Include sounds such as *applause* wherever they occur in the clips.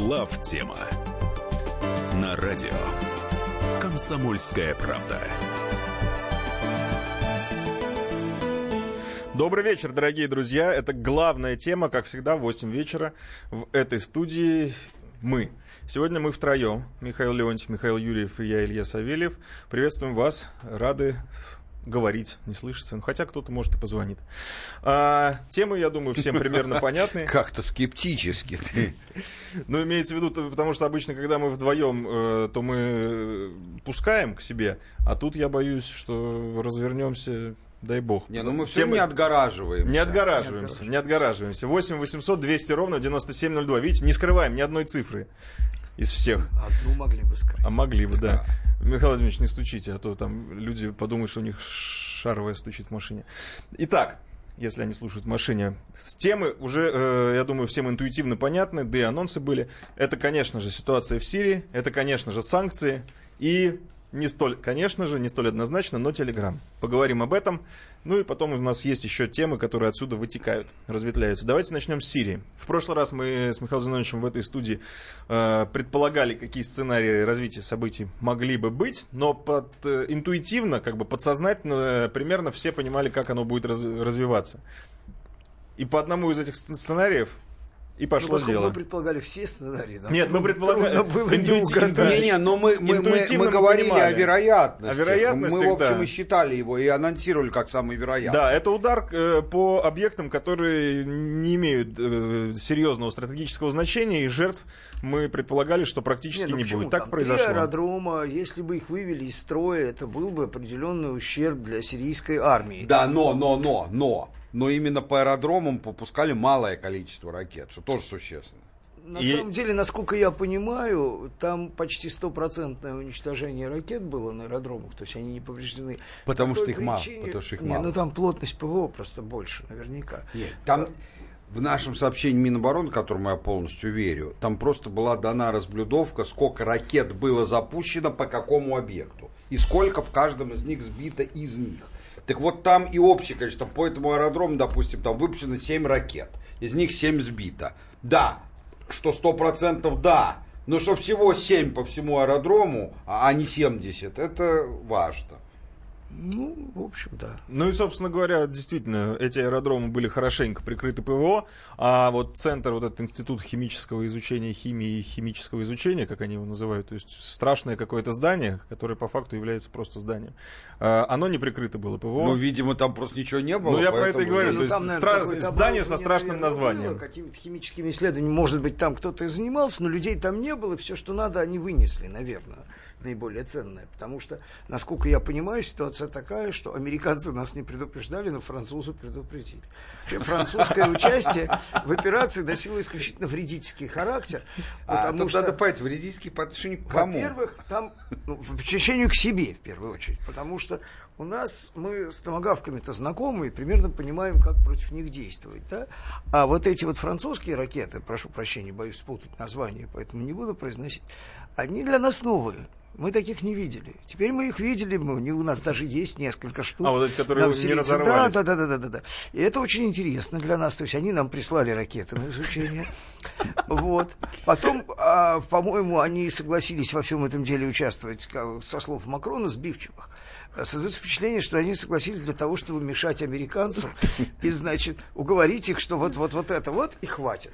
Глав тема на радио Комсомольская правда. Добрый вечер, дорогие друзья. Это главная тема, как всегда, в 8 вечера в этой студии мы. Сегодня мы втроем. Михаил Леонтьев, Михаил Юрьев и я, Илья Савельев. Приветствуем вас. Рады говорить, не слышится. Ну, хотя кто-то, может, и позвонит. А, темы, я думаю, всем примерно *laughs* понятны. Как-то скептически ты. Ну, имеется в виду, потому что обычно, когда мы вдвоем, э, то мы пускаем к себе, а тут я боюсь, что развернемся Дай бог. Не, ну мы все не отгораживаемся. Не отгораживаемся, не отгораживаемся. 8 800 200 ровно 9702. Видите, не скрываем ни одной цифры из всех. Одну могли бы скрыть. А могли бы, да. Михаил Владимирович, не стучите, а то там люди подумают, что у них шаровая стучит в машине. Итак, если они слушают в машине. С темы уже, э, я думаю, всем интуитивно понятны, да и анонсы были. Это, конечно же, ситуация в Сирии, это, конечно же, санкции и не столь, конечно же, не столь однозначно, но Телеграм. Поговорим об этом. Ну и потом у нас есть еще темы, которые отсюда вытекают, разветвляются. Давайте начнем с Сирии. В прошлый раз мы с Михаилом Зиновичем в этой студии э, предполагали, какие сценарии развития событий могли бы быть, но под, э, интуитивно, как бы подсознательно, примерно все понимали, как оно будет раз, развиваться. И по одному из этих сценариев и пошло ну, дело. мы предполагали все сценарии. Да? Нет, мы предполагали... *laughs* было не угадать. Не-не, но мы, мы, мы, мы говорили о вероятности. О вероятности, Мы, в общем, да. и считали его, и анонсировали как самый вероятный. Да, это удар э, по объектам, которые не имеют э, серьезного стратегического значения, и жертв мы предполагали, что практически Нет, ну, не почему? будет. Так Там произошло. Три аэродрома, если бы их вывели из строя, это был бы определенный ущерб для сирийской армии. Да, но, но, но, но но именно по аэродромам попускали малое количество ракет, что тоже существенно. На и... самом деле, насколько я понимаю, там почти стопроцентное уничтожение ракет было на аэродромах, то есть они не повреждены. Потому что их причине... мало. Потому что их не, мало. ну там плотность ПВО просто больше, наверняка. Нет, там в нашем сообщении Минобороны, которому я полностью верю, там просто была дана разблюдовка, сколько ракет было запущено по какому объекту. И сколько в каждом из них сбито из них. Так вот там и общее количество, по этому аэродрому, допустим, там выпущено 7 ракет, из них 7 сбито. Да, что 100% да, но что всего 7 по всему аэродрому, а не 70, это важно. Ну, в общем, да. Ну и, собственно говоря, действительно, эти аэродромы были хорошенько прикрыты ПВО, а вот центр, вот этот институт химического изучения химии и химического изучения, как они его называют, то есть страшное какое-то здание, которое по факту является просто зданием, а, оно не прикрыто было ПВО. Ну, видимо, там просто ничего не было. Ну, я про это и говорю, ну, то есть там, наверное, стра- здание со страшным названием. Какими-то химическими исследованиями, может быть, там кто-то и занимался, но людей там не было, все, что надо, они вынесли, наверное наиболее ценное. Потому что, насколько я понимаю, ситуация такая, что американцы нас не предупреждали, но французы предупредили. Французское *laughs* участие в операции носило исключительно вредительский характер. А потому а, что, надо понять, вредительский по отношению к кому? Во-первых, там, ну, в отношению к себе, в первую очередь. Потому что у нас мы с томогавками-то знакомы и примерно понимаем, как против них действовать. Да? А вот эти вот французские ракеты, прошу прощения, боюсь спутать название, поэтому не буду произносить, они для нас новые. Мы таких не видели. Теперь мы их видели, мы, у нас даже есть несколько штук. А вот эти, которые нам не разорвались. Да, да, да, да, да, да. И это очень интересно для нас. То есть они нам прислали ракеты на изучение. Вот. Потом, а, по-моему, они согласились во всем этом деле участвовать, со слов Макрона, сбивчивых. Создается впечатление, что они согласились для того, чтобы мешать американцам и, значит, уговорить их, что вот-вот вот это вот и хватит.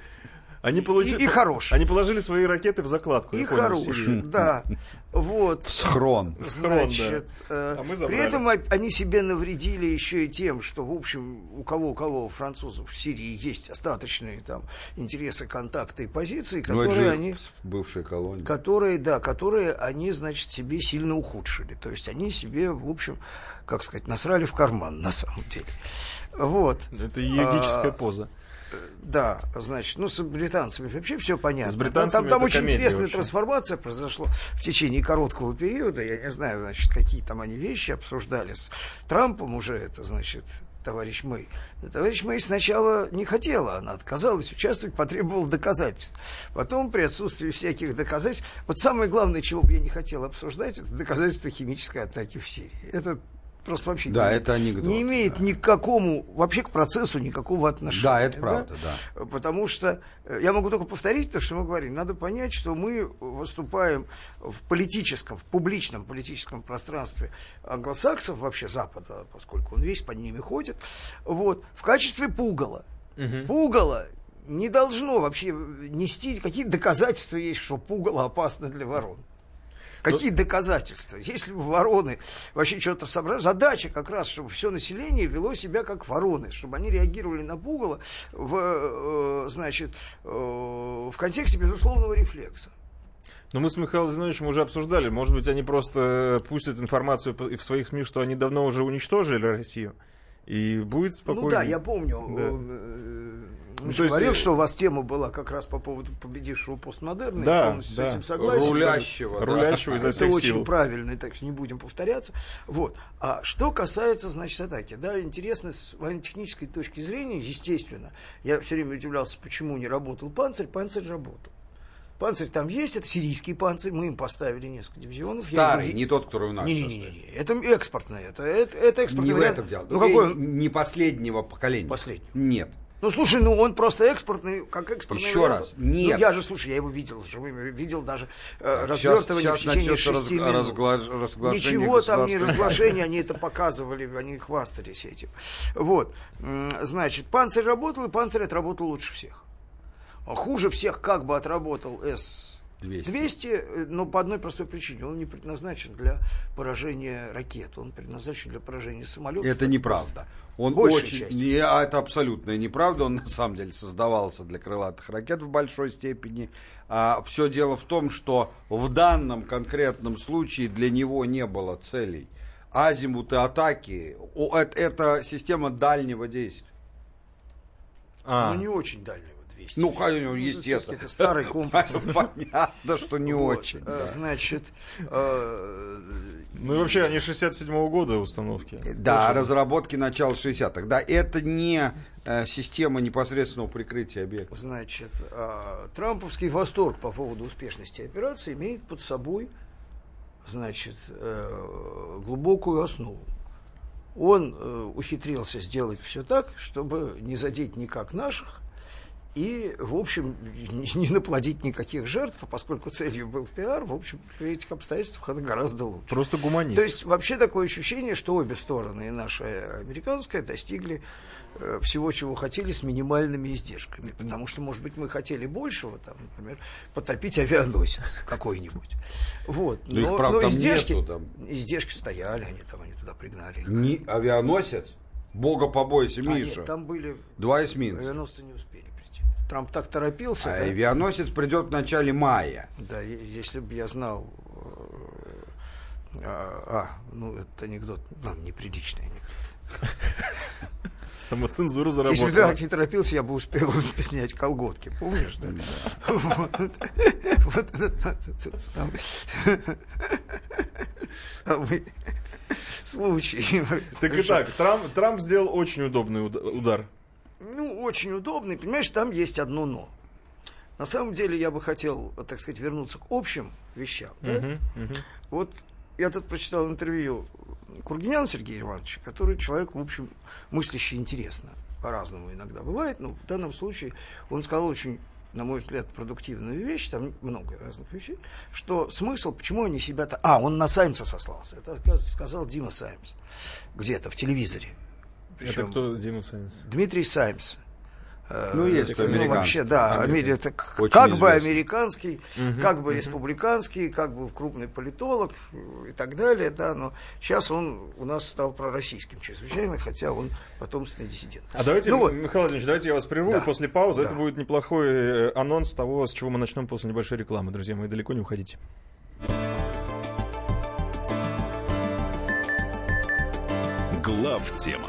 Они положили, и, и хороший. Они положили свои ракеты в закладку. И хороший, да. Вот. В схрон. Значит, да. э, а мы при этом они себе навредили еще и тем, что, в общем, у кого у кого французов в Сирии есть остаточные там интересы, контакты и позиции, ну, которые они... Бывшие колонии. Которые, да, которые они, значит, себе сильно ухудшили. То есть они себе, в общем, как сказать, насрали в карман на самом деле. Вот. Это йогическая а, поза. Да, значит, ну с британцами вообще все понятно. С британцами там, там очень интересная вообще. трансформация произошла в течение короткого периода. Я не знаю, значит, какие там они вещи обсуждали с Трампом уже это, значит, товарищ Мэй. Но товарищ Мэй сначала не хотела, она отказалась участвовать, потребовала доказательств. Потом, при отсутствии всяких доказательств, вот самое главное, чего бы я не хотел обсуждать, это доказательства химической атаки в Сирии. Это просто вообще Да, не, это анекдот, не имеет ни к какому, вообще к процессу никакого отношения. Да, это правда, да. Потому что, э, я могу только повторить то, что мы говорим, надо понять, что мы выступаем в политическом, в публичном политическом пространстве англосаксов, вообще Запада, поскольку он весь под ними ходит, вот, в качестве пугала. Пугало не должно вообще нести, какие доказательства есть, что пугало опасно для ворон. Какие доказательства? Если бы вороны вообще что-то собрали, задача как раз, чтобы все население вело себя как вороны, чтобы они реагировали на пугало в, э, значит, э, в контексте безусловного рефлекса. Но мы с Михаилом Зиновичем уже обсуждали. Может быть, они просто пустят информацию в своих СМИ, что они давно уже уничтожили Россию. И будет спокойно. Ну да, я помню. Да. Ну, то есть, говорил, э, что у вас тема была как раз по поводу победившего постмодерна. Да, я полностью да. с этим согласен. Рулящего. да. Рулящего изо Это всех очень сил. правильно, и так что не будем повторяться. Вот. А что касается, значит, атаки, да, интересно с военно-технической точки зрения, естественно, я все время удивлялся, почему не работал панцирь, панцирь работал. Панцирь там есть, это сирийский панцирь, мы им поставили несколько дивизионов. Я Старый, его- не тот, который у нас. не, не, сейчас не, не, стоит. не, это экспортное, это, это, это экспортный Не в вариант. этом дело. Ну какой он? Не последнего поколения. Последнего. Нет. Ну, слушай, ну он просто экспортный, как экспортный Еще вариант. раз, нет. Ну, я же, слушай, я его видел живым, видел даже э, Сейчас, развертывание сейчас в течение начнется раз- шести минут. разгла- разглашение Ничего там не разглашение, они это показывали, они хвастались этим. Вот, значит, панцирь работал, и панцирь отработал лучше всех. А Хуже всех как бы отработал С-200, 200. э, но по одной простой причине. Он не предназначен для поражения ракет, он предназначен для поражения самолетов. Это неправда. Он Большей очень, части. не, а это абсолютная неправда. Он *laughs* на самом деле создавался для крылатых ракет в большой степени. А, все дело в том, что в данном конкретном случае для него не было целей. Азимуты атаки это, это система дальнего действия. А, Ну, не очень дальнего 200. Ну, конечно, Ну, естественно. Это старый комплекс. Понятно, что не Вот, очень. э, да. Значит, э, ну и вообще, они 67-го года установки. Да, разработки начала 60-х. Да, это не э, система непосредственного прикрытия объекта. значит, э, трамповский восторг по поводу успешности операции имеет под собой, значит, э, глубокую основу. Он э, ухитрился сделать все так, чтобы не задеть никак наших и, в общем, *laughs* не, наплодить никаких жертв, а поскольку целью был пиар, в общем, при этих обстоятельствах это гораздо лучше. Просто гуманист. То есть вообще такое ощущение, что обе стороны, и наша и американская, достигли э, всего, чего хотели, с минимальными издержками. Потому что, может быть, мы хотели большего, там, например, потопить авианосец *laughs* какой-нибудь. Вот. Их, Но, правда, но там издержки, нету, там. издержки стояли, они там, они туда пригнали их. Не авианосец? Бога побойся, А, Миша. нет, там были... Два эсминца. Авианосцы не успели прийти. Трамп так торопился. А да. авианосец придет в начале мая. Да, если бы я знал... э, А, а, ну, это анекдот, ну, неприличный анекдот. Самоцензура Если бы ты заработала. так не торопился, я бы успел снять колготки, помнишь, да? Вот. Этот этот самый случай. Так и так, Трамп, Трамп сделал очень удобный уда- удар. Ну, очень удобный. Понимаешь, там есть одно «но». На самом деле я бы хотел, так сказать, вернуться к общим вещам. да? Вот я тут прочитал интервью Кургиняна Сергея Ивановича, который человек, в общем, мыслящий интересно. По-разному иногда бывает, но в данном случае он сказал очень, на мой взгляд, продуктивную вещь, там много разных вещей, что смысл, почему они себя-то... А, он на Саймса сослался. Это сказал Дима Саймс где-то в телевизоре. Это Причем кто Дима Сайнс? Дмитрий Саймс. Э, Ну, есть ну, американский. вообще, да, Амери- это к- Очень как бы известный. американский, как бы республиканский, как бы крупный политолог и так далее, да, но сейчас он у нас стал пророссийским чрезвычайно, хотя он потомственный диссидент. А давайте, Ну. Михаил Владимирович, давайте я вас прерву, Да. после паузы Да. это будет неплохой э, анонс того, с чего мы начнем после небольшой рекламы. Друзья мои, далеко не уходите. Глав тема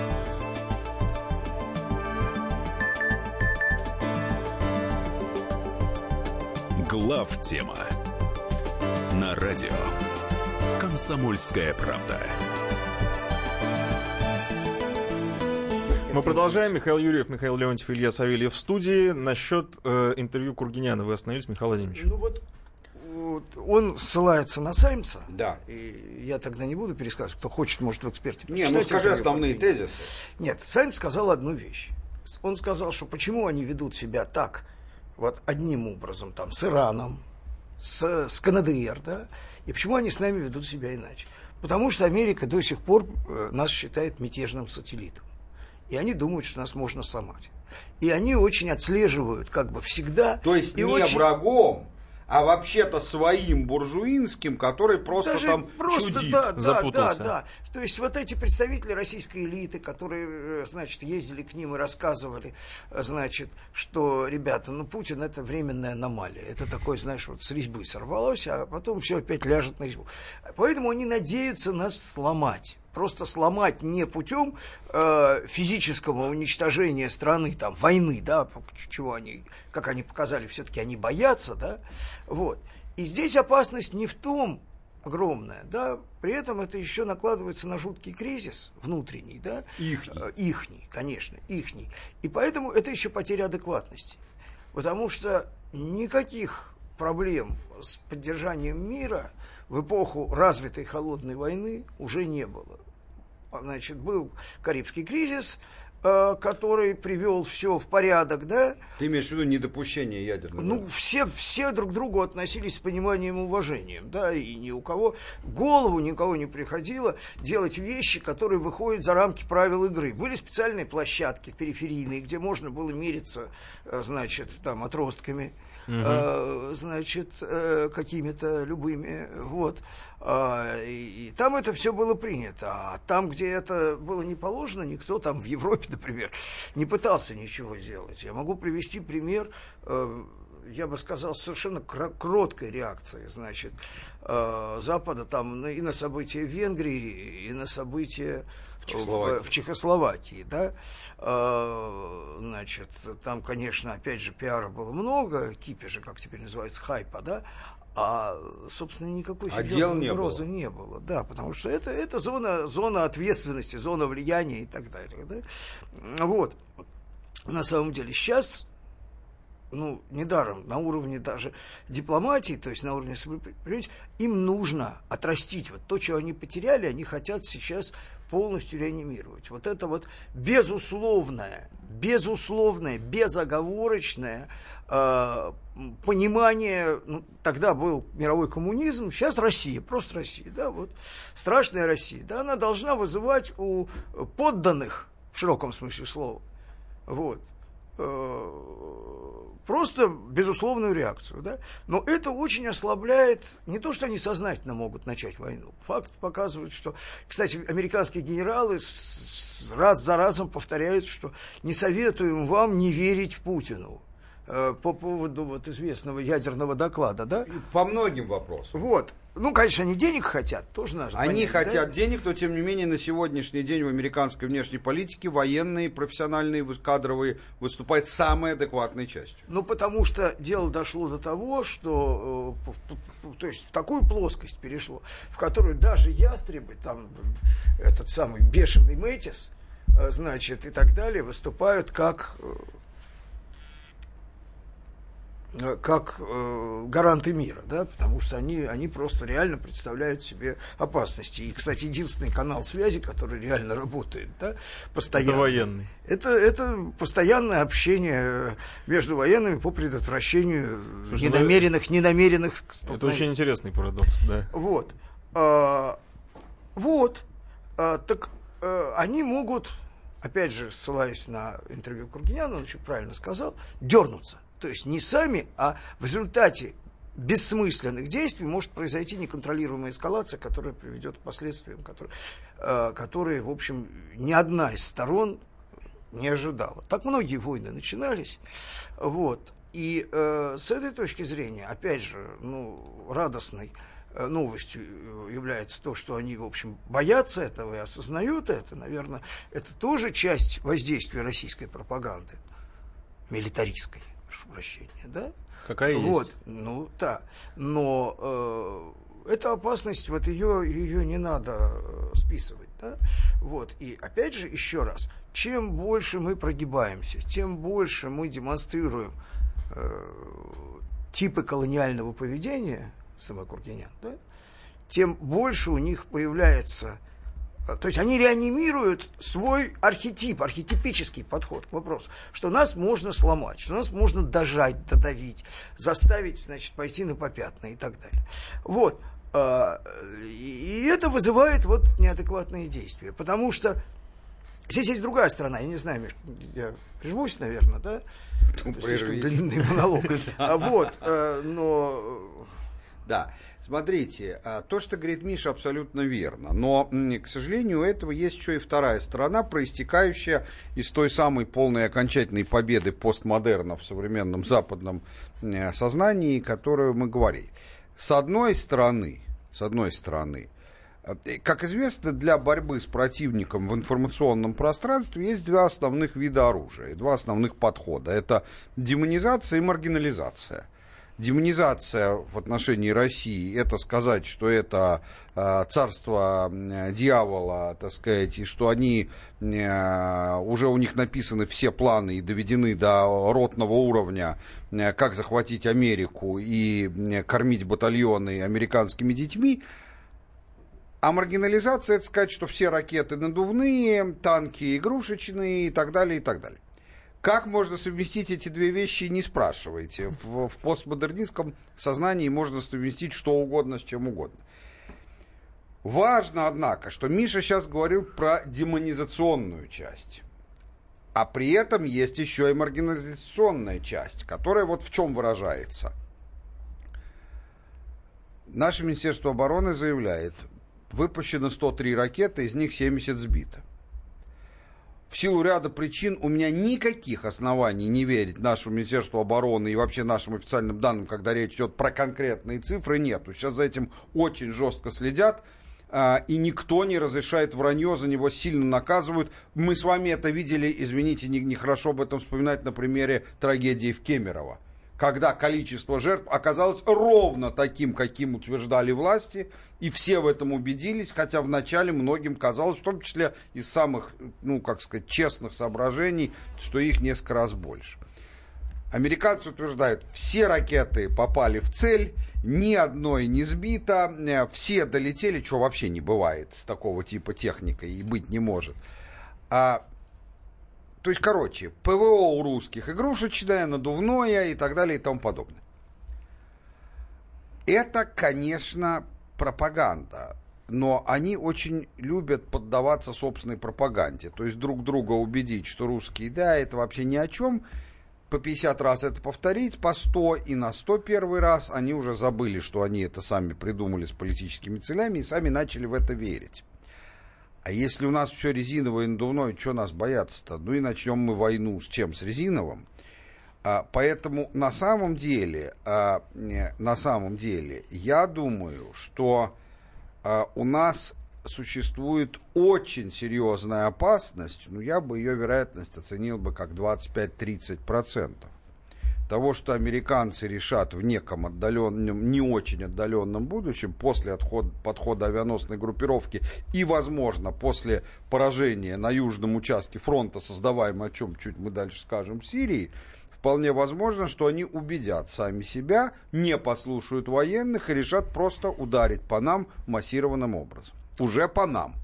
Глав тема на радио Комсомольская правда. Мы продолжаем. Михаил Юрьев, Михаил Леонтьев, Илья Савельев в студии. Насчет э, интервью Кургиняна вы остановились, Михаил Владимирович? Ну вот, вот он ссылается на Саймса. Да. И я тогда не буду пересказывать. Кто хочет, может в эксперте Не, ну скажи основные тезисы. Нет, Саймс сказал одну вещь. Он сказал, что почему они ведут себя так, вот одним образом, там, с Ираном, с, с КНДР, да, и почему они с нами ведут себя иначе. Потому что Америка до сих пор э, нас считает мятежным сателлитом. И они думают, что нас можно сломать. И они очень отслеживают, как бы всегда. То есть и не очень- врагом, а вообще-то своим буржуинским, который просто Даже там просто, чудит. да, да, запутался. да, да. То есть вот эти представители российской элиты, которые, э, значит, ездили к ним и рассказывали, э, значит, что, ребята, ну, Путин это временная аномалия. Это такой, знаешь, вот с резьбы сорвалось, а потом все опять ляжет на резьбу. Поэтому они надеются нас сломать. Просто сломать не путем э, физического уничтожения страны, там, войны, да, чего они, как они показали, все-таки они боятся, да, вот. И здесь опасность не в том, огромная, да, при этом это еще накладывается на жуткий кризис внутренний, да. Ихний. Э, Ихний, конечно, ихний. И поэтому это еще потеря адекватности. Потому что никаких проблем с поддержанием мира в эпоху развитой холодной войны уже не было. Значит, был Карибский кризис, э, который привел все в порядок, да, Ты имеешь в виду недопущение ядерного? ну, все, все друг к другу относились с пониманием и уважением, да, и ни у кого в голову никого не приходило делать вещи, которые выходят за рамки правил игры. Были специальные площадки периферийные, где можно было мериться, э, значит, там, отростками, э, значит, э, какими-то любыми, вот. А, и, там это все было принято. А там, где это было не положено, никто там в Европе, *laughs* например, не пытался ничего сделать. Я могу привести пример, э, я бы сказал, совершенно кро- кроткой реакции, значит, Запада там и на события в Венгрии, и на события в Чехословакии. в Чехословакии, да, Э, значит, там, конечно, опять же, пиара было много, кипежа, как теперь называется, хайпа, да, а, собственно, никакой А серьезной дел не угрозы было. не было, да, потому что это, это зона, зона ответственности, зона влияния и так далее, да. Вот. На самом деле, сейчас ну, недаром, на уровне даже дипломатии, то есть на уровне им нужно отрастить вот то, что они потеряли, они хотят сейчас полностью реанимировать. Вот это вот безусловное, безусловное, безоговорочное э, понимание, ну, тогда был мировой коммунизм, сейчас Россия, просто Россия, да, вот страшная Россия, да, она должна вызывать у подданных, в широком смысле слова, вот, просто безусловную реакцию, да? Но это очень ослабляет, не то, что они сознательно могут начать войну. Факт показывает, что, кстати, американские генералы раз за разом повторяют, что не советуем вам не верить Путину э, по поводу вот известного ядерного доклада, да? По многим вопросам. Вот. Ну, конечно, они денег хотят, тоже надо Они понять, да? хотят денег, но тем не менее на сегодняшний день в американской внешней политике военные, профессиональные, кадровые выступают самой адекватной частью. Ну, потому что дело дошло до того, что, э, то есть в такую плоскость перешло, в которую даже ястребы, там, этот самый бешеный Мэтис, э, значит, и так далее, выступают как, как э, гаранты мира, да, потому что они, они просто реально представляют себе опасности. И, кстати, единственный канал связи, который реально работает, да, постоянно. Это военный. Это, это постоянное общение между военными по предотвращению Слушай, ну, ненамеренных, ненамеренных Это столкновений. очень интересный парадокс, да. Вот. А, вот. А, так а, они могут, опять же, ссылаясь на интервью Кургиняна, он очень правильно сказал, дернуться. То есть не сами, а в результате бессмысленных действий может произойти неконтролируемая эскалация, которая приведет к последствиям, которые, э, которые, в общем, ни одна из сторон не ожидала. Так многие войны начинались. Вот. И э, с этой точки зрения, опять же, ну, радостной э, новостью является то, что они, в общем, боятся этого и осознают это. Наверное, это тоже часть воздействия российской пропаганды, милитаристской. Прошу прощения, да? Какая вот, есть. ну да. Но э, эта опасность, вот ее, ее не надо э, списывать, да? Вот, и опять же, еще раз, чем больше мы прогибаемся, тем больше мы демонстрируем э, типы колониального поведения, Самокургинян, да? тем больше у них появляется то есть они реанимируют свой архетип, архетипический подход к вопросу, что нас можно сломать, что нас можно дожать, додавить, заставить, значит, пойти на попятные и так далее. Вот. А, и это вызывает вот неадекватные действия, потому что здесь есть другая сторона, я не знаю, Миш, я прервусь, наверное, да? Ну, Это слишком прервись. длинный монолог. *laughs* А, Вот, э, но Да. Смотрите, а, то, что говорит Миша, абсолютно верно. Но, к сожалению, у этого есть еще и вторая сторона, проистекающая из той самой полной окончательной победы постмодерна в современном западном э, сознании, которую мы говорили. С одной стороны, с одной стороны, э, как известно, для борьбы с противником в информационном пространстве есть два основных вида оружия, два основных подхода. Это демонизация и маргинализация демонизация в отношении России, это сказать, что это э, царство э, дьявола, так сказать, и что они э, уже у них написаны все планы и доведены до ротного уровня, как захватить Америку и кормить батальоны американскими детьми. А маргинализация это сказать, что все ракеты надувные, танки игрушечные и так далее, и так далее. Как можно совместить эти две вещи, не спрашивайте. В, в постмодернистском сознании можно совместить что угодно с чем угодно. Важно, однако, что Миша сейчас говорил про демонизационную часть. А при этом есть еще и маргинализационная часть, которая вот в чем выражается. Наше Министерство обороны заявляет, выпущено 103 ракеты, из них 70 сбито в силу ряда причин у меня никаких оснований не верить нашему Министерству обороны и вообще нашим официальным данным, когда речь идет про конкретные цифры, нету. Сейчас за этим очень жестко следят, а, и никто не разрешает вранье, за него сильно наказывают. Мы с вами это видели, извините, не- нехорошо об этом вспоминать на примере трагедии в Кемерово когда количество жертв оказалось ровно таким, каким утверждали власти, и все в этом убедились, хотя вначале многим казалось, в том числе из самых, ну, как сказать, честных соображений, что их несколько раз больше. Американцы утверждают, все ракеты попали в цель, ни одной не сбито, э, все долетели, что вообще не бывает с такого типа техникой и быть не может. А то есть, короче, ПВО у русских игрушечное, надувное и так далее и тому подобное. Это, конечно, пропаганда, но они очень любят поддаваться собственной пропаганде. То есть друг друга убедить, что русские, да, это вообще ни о чем. По 50 раз это повторить, по 100 и на 101 раз они уже забыли, что они это сами придумали с политическими целями и сами начали в это верить. А если у нас все резиновое и надувное, что нас бояться-то? Ну и начнем мы войну с чем? С резиновым. А, поэтому на самом деле, а, на самом деле, я думаю, что а, у нас существует очень серьезная опасность, ну я бы ее вероятность оценил бы как 25-30% того, что американцы решат в неком отдаленном, не очень отдаленном будущем, после отход, подхода авианосной группировки и, возможно, после поражения на южном участке фронта, создаваемого, о чем чуть мы дальше скажем, в Сирии, вполне возможно, что они убедят сами себя, не послушают военных и решат просто ударить по нам массированным образом. Уже по нам.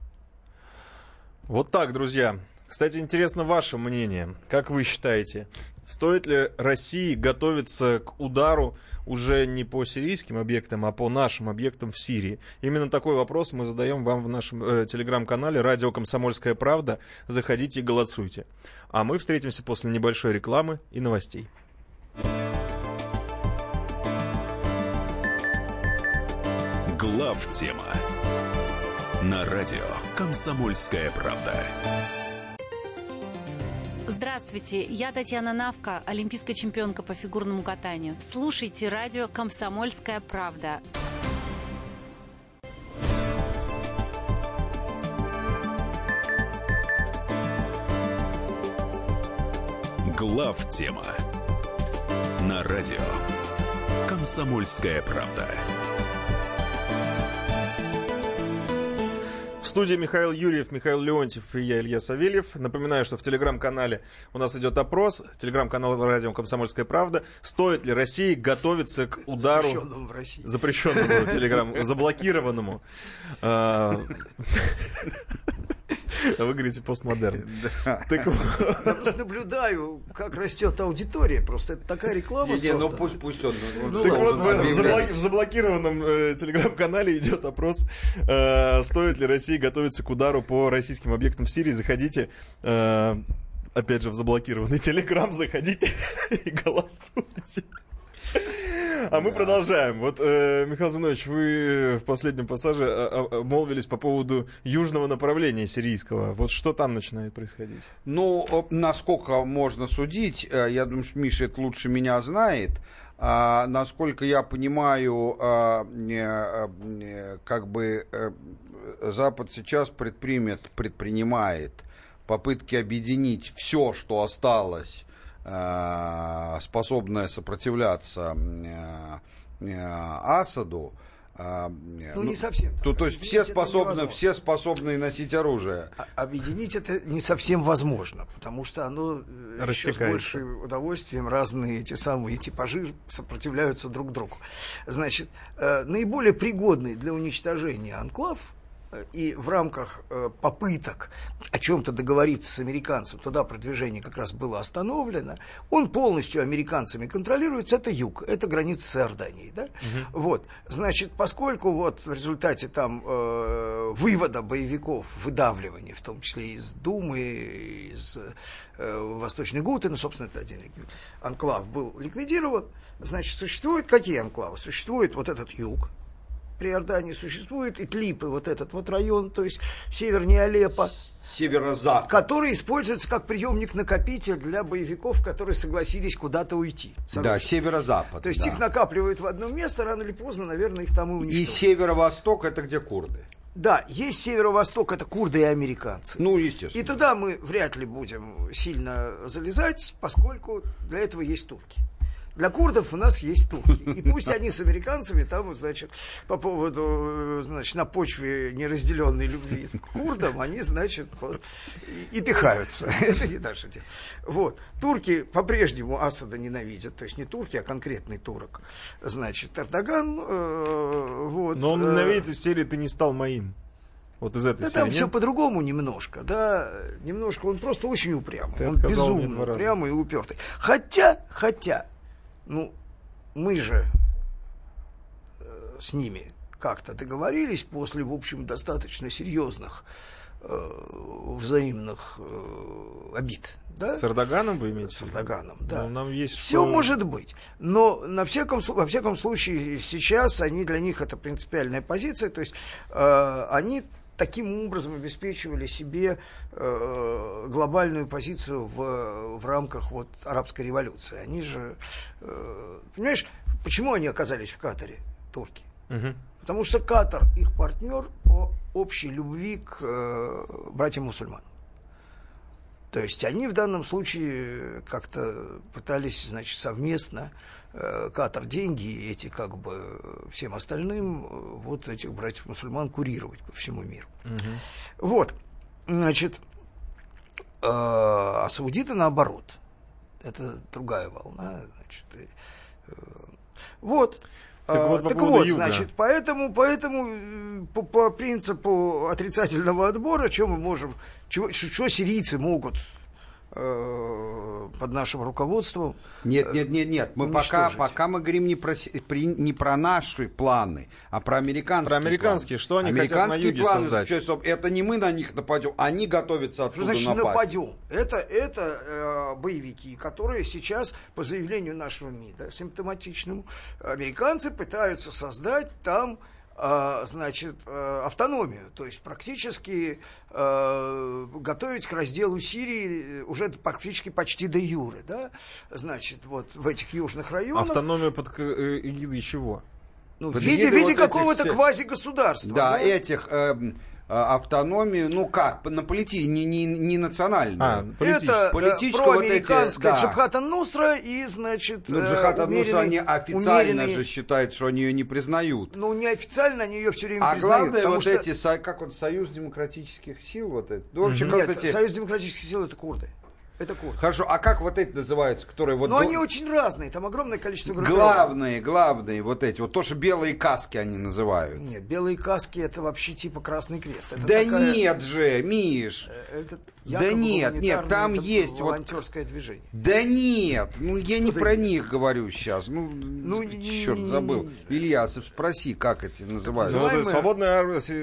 Вот так, друзья. Кстати, интересно ваше мнение. Как вы считаете, стоит ли России готовиться к удару уже не по сирийским объектам, а по нашим объектам в Сирии? Именно такой вопрос мы задаем вам в нашем э, телеграм-канале «Радио Комсомольская правда». Заходите и голосуйте. А мы встретимся после небольшой рекламы и новостей. Глав тема на радио Комсомольская правда. Здравствуйте, я Татьяна Навка, олимпийская чемпионка по фигурному катанию. Слушайте радио «Комсомольская правда». Глав тема На радио «Комсомольская правда». В студии Михаил Юрьев, Михаил Леонтьев и я, Илья Савельев. Напоминаю, что в телеграм-канале у нас идет опрос. Телеграм-канал радио «Комсомольская правда». Стоит ли России готовиться к удару... Запрещенному в России. Запрещенному телеграм... Заблокированному. А Вы говорите постмодерн. Так вот. Я просто наблюдаю, как растет аудитория. Просто это такая реклама Не, не, ну пусть, пусть он. Ну Так ладно, вот, заблок- в заблокированном э, телеграм-канале идет опрос, э, стоит ли России готовиться к удару по российским объектам в Сирии. Заходите, э, опять же, в заблокированный *laughs* телеграм, заходите *laughs* и голосуйте. А мы продолжаем. Вот, э, Михаил Зинович, вы в последнем пассаже э, э, молвились по поводу южного направления сирийского. Вот что там начинает происходить? Ну, насколько можно судить, я думаю, что Миша это лучше меня знает. А, насколько я понимаю, а, а, как бы Запад сейчас предпримет, предпринимает попытки объединить все, что осталось, э, способное сопротивляться э, э, Асаду. а, Ну, не совсем. То, то есть все способны, все способны носить оружие. А- Объединить это не совсем возможно, потому что оно еще с большим удовольствием разные эти самые типажи сопротивляются друг другу. Значит, наиболее пригодный для уничтожения анклав и в рамках э, попыток о чем-то договориться с американцем, туда продвижение как раз было остановлено, он полностью американцами контролируется, это юг, это граница с Иорданией, да? Вот, значит, поскольку вот в результате там э, вывода боевиков, выдавливания, в том числе из Думы, из э, Восточной Гуты, ну, собственно, это один анклав был ликвидирован, значит, существуют какие анклавы? Существует вот этот юг, при Иордании существует и вот этот вот район, то есть севернее Алеппо, Северо-запад. который используется как приемник-накопитель для боевиков, которые согласились куда-то уйти. Да, северо-запад. То есть да. их накапливают в одно место, рано или поздно, наверное, их там и И уничтожат. северо-восток это где курды? Да, есть северо-восток, это курды и американцы. Ну, И естественно. туда мы вряд ли будем сильно залезать, поскольку для этого есть турки. Для курдов у нас есть турки. И пусть они с американцами там, значит, по поводу, э, значит, на почве неразделенной любви к курдам, они, значит, вот, и, и пихаются. *laughs* Это не наше дело. Вот. Турки по-прежнему Асада ненавидят. То есть не турки, а конкретный турок. Значит, Эрдоган, э, вот. Но он э, ненавидит из серии «Ты не стал моим». Вот из этой да серии, там все нет? по-другому немножко, да, немножко, он просто очень упрямый, Ты он безумно упрямый и упертый. Хотя, хотя, ну, мы же э, с ними как-то договорились после, в общем, достаточно серьезных э, взаимных э, обид, да? С Эрдоганом вы имеете? С? Эрдоганом, да. Ну, нам есть Все что- может быть. Но на всяком, во всяком случае сейчас они для них это принципиальная позиция. То есть э, они таким образом обеспечивали себе э, глобальную позицию в, в рамках вот арабской революции. Они же, э, понимаешь, почему они оказались в Катаре, турки? Мгм. Потому что Катар их партнер по общей любви к э, братьям-мусульманам. То есть они в данном случае как-то пытались, значит, совместно э, Катар деньги эти как бы всем остальным э, вот этих братьев-мусульман курировать по всему миру. Вот, значит, э, а саудиты наоборот. Это другая волна, значит. и, э, вот. Так А, вот, по так вот, юга. значит, поэтому, поэтому э, по, по принципу отрицательного отбора, что мы можем, чего, что сирийцы могут под нашим руководством Нет, нет, нет, нет. Мы пока, уничтожить. пока мы говорим не про, при- не про наши планы, а про американские. Про американские. планы. Что они хотят на Американские юге планы создать? заключаются в- Это не мы на них нападем, они готовятся Что оттуда значит напасть. нападем? Это, это э, боевики, которые сейчас, по заявлению нашего МИДа, симптоматичному, американцы пытаются создать там э, значит, э, автономию, то есть практически э, готовить к разделу Сирии уже практически почти до юры, да, значит, вот в этих южных районах, Автономию под э, эгидой чего? ну, в виде, в виде вот этих какого-то всех- квазигосударства. Да, этих, эм, а, автономию, ну как, на полити, не, не, не национальную. А. Это э, Политическую вот эти, проамериканская да. Джабхата Нусра и, значит, Ну, э, Джихад Аннусра, они официально умеренный- же считают, что они ее не признают. Ну, неофициально они ее все время А признают. главное, потому вот что- эти, как он, Союз демократических сил, вот это. Ну, в общем, Нет, эти... Союз демократических сил это курды. Это курды. Хорошо, а как вот эти называются, которые вот... Но до- они очень разные, там огромное количество группировок. Главные, главные вот эти, вот то, что белые каски они называют. Нет, белые каски это вообще типа Красный Крест. Это да такая- нет же, Миш. э, это Да нет, нет, там есть вот- волонтерское движение. Да нет, ну я не про них говорю сейчас. Ну, Ну, черт, не- забыл. Ильясов, спроси, как эти называются. Вот Называемая- свободная армия, си-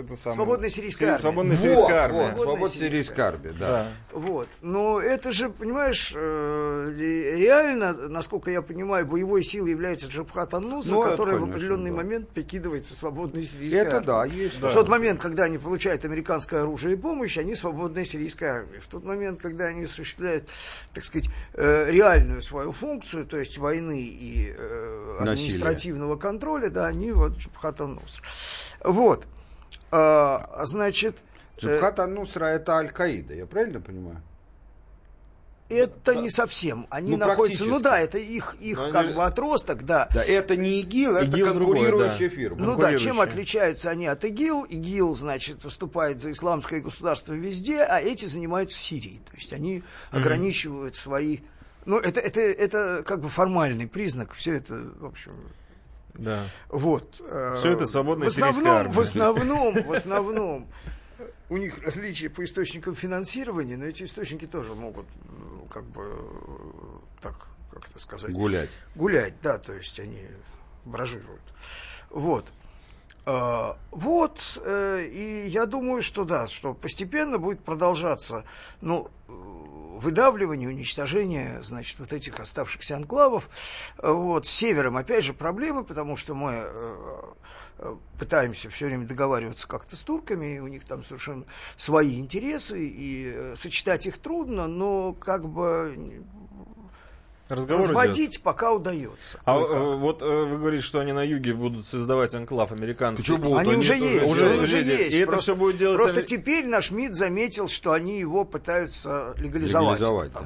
это самое- Свободная сирийская Си- армия. Свободная Вот, сирийская вот, армия. Свободная свобод сирийская. армия, да. Да. Вот. Но это же, понимаешь, э, ре- реально, насколько я понимаю, боевой силой является Джабхат Ан-Нусра, Ну, которая в определенный да. момент прикидывается свободной сирийской Это да, есть. В тот момент, когда они получают американское оружие и помощь, они свободная сирийская армия. В тот момент, когда они осуществляют, так сказать, э, реальную свою функцию, то есть войны и э, административного контроля, да, они вот Джабхат Ан-Нусра. Вот. А, значит... э, Джабхат Ан-Нусра это Аль-Каида, я правильно понимаю? Это не совсем. Они Ну, находятся, ну да, это их, их Но они как бы отросток, да. Да, это не ИГИЛ, это ИГИЛ конкурирующая да. фирма. Ну да, чем отличаются они от ИГИЛ? ИГИЛ, значит, выступает за исламское государство везде, а эти занимаются Сирией. То есть они ограничивают свои... Ну, это, это, это как бы формальный признак. Все это, в общем, Да. вот. э, Всё это свободная в основном, армия. В основном, в основном, э, у них различия по источникам финансирования, но эти источники тоже могут, как бы, так, как это сказать, Гулять. гулять, да, то есть они бражируют. Вот. А, Вот, э, и я думаю, что да, что постепенно будет продолжаться, ну, выдавливание, уничтожение, значит, вот этих оставшихся анклавов. Вот, с севером, опять же, проблемы, потому что мы э, э, пытаемся все время договариваться как-то с турками, и у них там совершенно свои интересы, и э, сочетать их трудно, но как бы Разговор идет. разводить пока удается. А э, вот э, вы говорите, что они на юге будут создавать анклав американцы. Почему будут? Они, они уже есть, уже- уже уже есть. И это Просто- всё будет делать Просто теперь наш МИД заметил, что они его пытаются легализовать. Легализовать, да.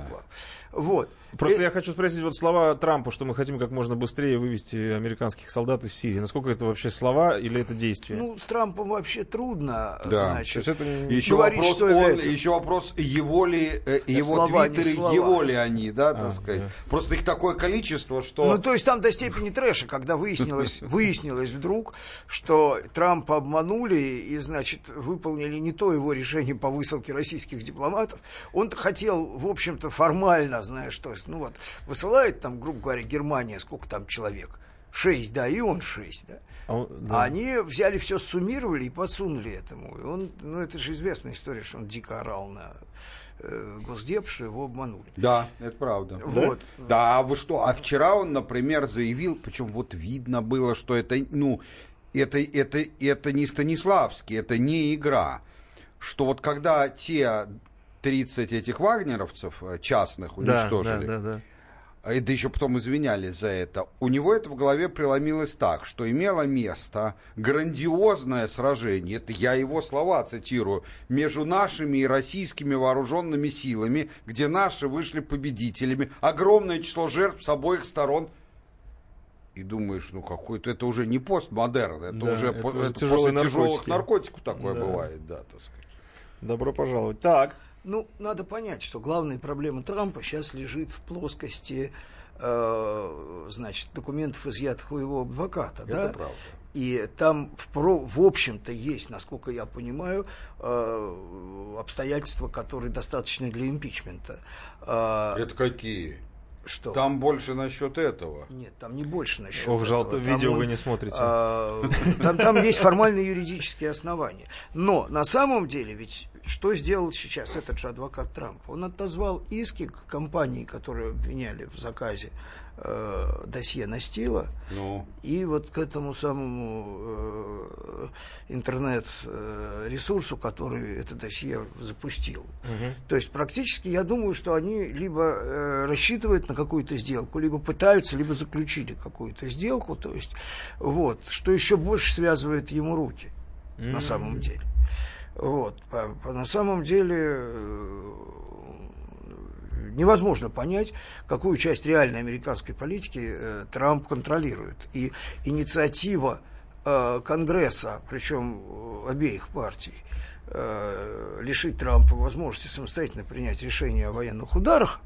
Вот. Просто И- я хочу спросить вот слова Трампа, что мы хотим как можно быстрее вывести американских солдат из Сирии. Насколько это вообще слова или это действия? Ну, с Трампом вообще трудно, Да. То значит. есть это не- Еще говорить, вопрос, что он, является- еще вопрос, его ли, э, его слова, твиттеры, слова. его ли они, да, так А, сказать. да. Просто их такое количество, что... Ну, то есть там до степени трэша, когда выяснилось, *laughs* выяснилось вдруг, что Трампа обманули и, значит, выполнили не то его решение по высылке российских дипломатов. Он хотел, в общем-то, формально, знаешь, то есть, ну вот, высылает там, грубо говоря, Германия, сколько там человек? Шесть, да, и он шесть, да. А он- да. А они взяли все, суммировали и подсунули этому. И он, ну, это же известная история, что он дико орал на э, Госдеп, что его обманули. Да, это правда. Вот. Да, а вы что? А вчера он, например, заявил, причем вот видно было, что это, ну, это, это, это не Станиславский, это не игра. Что вот когда те 30 этих вагнеровцев э, частных Да, уничтожили, да, да, да. а это еще потом извинялись за это. У него это в голове преломилось так, что имело место грандиозное сражение, это я его слова цитирую, между нашими и российскими вооруженными силами, где наши вышли победителями, огромное число жертв с обоих сторон. И думаешь, ну какой-то это уже не постмодерн, это Да, уже, это по- уже это после тяжелых наркотики. наркотиков такое Да. бывает, да, так сказать. Добро пожаловать. Так. Ну, надо понять, что главная проблема Трампа сейчас лежит в плоскости, э, значит, документов, изъятых у его адвоката, Это да? правда. И там, в, про- в общем-то, есть, насколько я понимаю, э, обстоятельства, которые достаточны для импичмента. Э, Это какие? что? Там больше насчет этого. Нет, там не больше насчет Ох, этого. жалко, Там видео он, вы не смотрите. а, Там, там есть формальные юридические основания. Но на самом деле, ведь что сделал сейчас этот же адвокат Трампа? Он отозвал иски к компании, которые обвиняли в заказе э, досье Настила, Ну, и вот к этому самому э, интернет-ресурсу, который это досье запустил. То есть практически я думаю, что они либо э, рассчитывают на какую-то сделку, либо пытаются, либо заключили какую-то сделку. То есть вот, что еще больше связывает ему руки на самом деле. Вот. А, а на самом деле э, невозможно понять, какую часть реальной американской политики э, Трамп контролирует. И инициатива э, Конгресса, причем э, обеих партий, э, лишить Трампа возможности самостоятельно принять решение о военных ударах,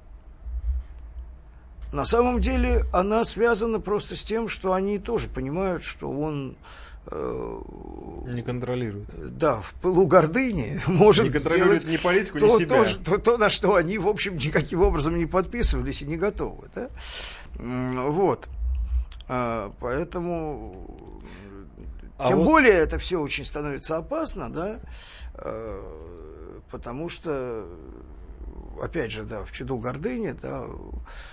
на самом деле она связана просто с тем, что они тоже понимают, что он не контролирует. Да, в пылу гордыни *laughs* может не контролирует ни политику, то, ни себя. То, то, то, на что они, в общем, никаким образом не подписывались и не готовы. Да? Вот. А, поэтому... А тем вот... более это все очень становится опасно, да, а, потому что опять же, да, в чуду гордыни, да,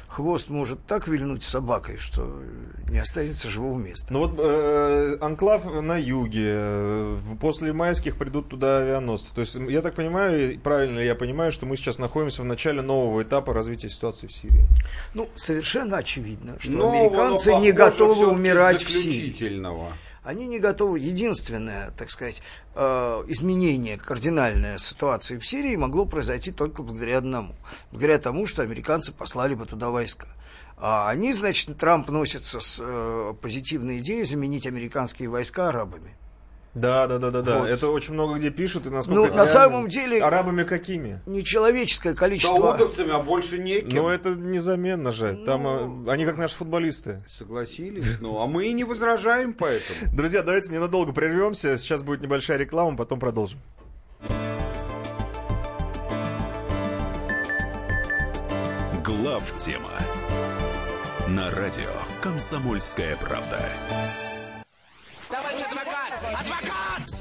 хвост может так вильнуть собакой, что не останется живого места. Ну вот э, анклав на юге, э, после майских придут туда авианосцы. То есть, я так понимаю, правильно я понимаю, что мы сейчас находимся в начале нового этапа развития ситуации в Сирии? Ну, совершенно очевидно, что Нового, американцы не готовы умирать в Сирии они не готовы. Единственное, так сказать, э, изменение кардинальной ситуации в Сирии могло произойти только благодаря одному. Благодаря тому, что американцы послали бы туда войска. А они, значит, Трамп носится с э, позитивной идеей заменить американские войска арабами. Да, да, да, да, да. Вот. Это очень много где пишут, и насколько Ну, на реально... самом деле. Арабами какими? Нечеловеческое количество. Саудовцами, а больше неким. Ну, это незаменно же. Ну... Там а, они как наши футболисты. Согласились. Ну, а мы и не возражаем поэтому. *laughs* Друзья, давайте ненадолго прервемся. Сейчас будет небольшая реклама, потом продолжим. Глав тема на радио Комсомольская правда.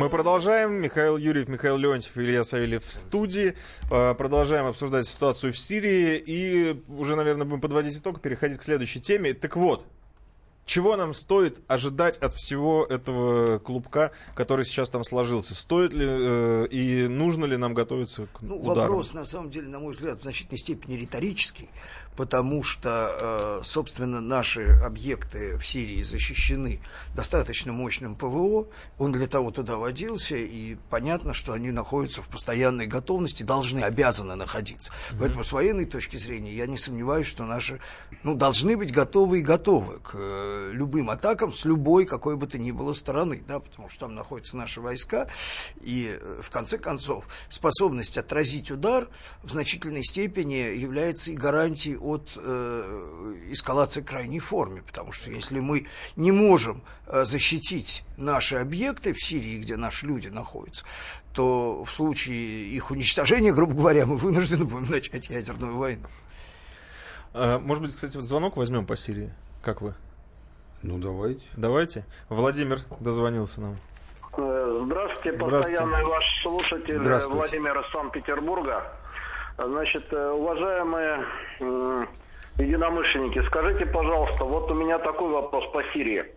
Мы продолжаем. Михаил Юрьев, Михаил Леонтьев, Илья Савельев в студии. А, продолжаем обсуждать ситуацию в Сирии. И уже, наверное, будем подводить итог и переходить к следующей теме. Так вот, чего нам стоит ожидать от всего этого клубка, который сейчас там сложился? Стоит ли э, и нужно ли нам готовиться к ну, удару? Вопрос, на самом деле, на мой взгляд, в значительной степени риторический потому что, э, собственно, наши объекты в Сирии защищены достаточно мощным ПВО, он для того туда водился, и понятно, что они находятся в постоянной готовности, должны, обязаны находиться. Mm-hmm. Поэтому с военной точки зрения я не сомневаюсь, что наши, ну, должны быть готовы и готовы к э, любым атакам с любой, какой бы то ни было стороны, да, потому что там находятся наши войска, и, э, в конце концов, способность отразить удар в значительной степени является и гарантией от э, эскалации крайней форме, потому что если мы не можем э, защитить наши объекты в Сирии, где наши люди находятся, то в случае их уничтожения, грубо говоря, мы вынуждены будем начать ядерную войну. А, может быть, кстати, вот звонок возьмем по Сирии. Как вы? Ну, давайте. Давайте. Владимир дозвонился нам. Э, здравствуйте, постоянный ваш слушатель Владимир из Санкт-Петербурга. Значит, э, уважаемые единомышленники, скажите, пожалуйста, вот у меня такой вопрос по Сирии. *clears throat*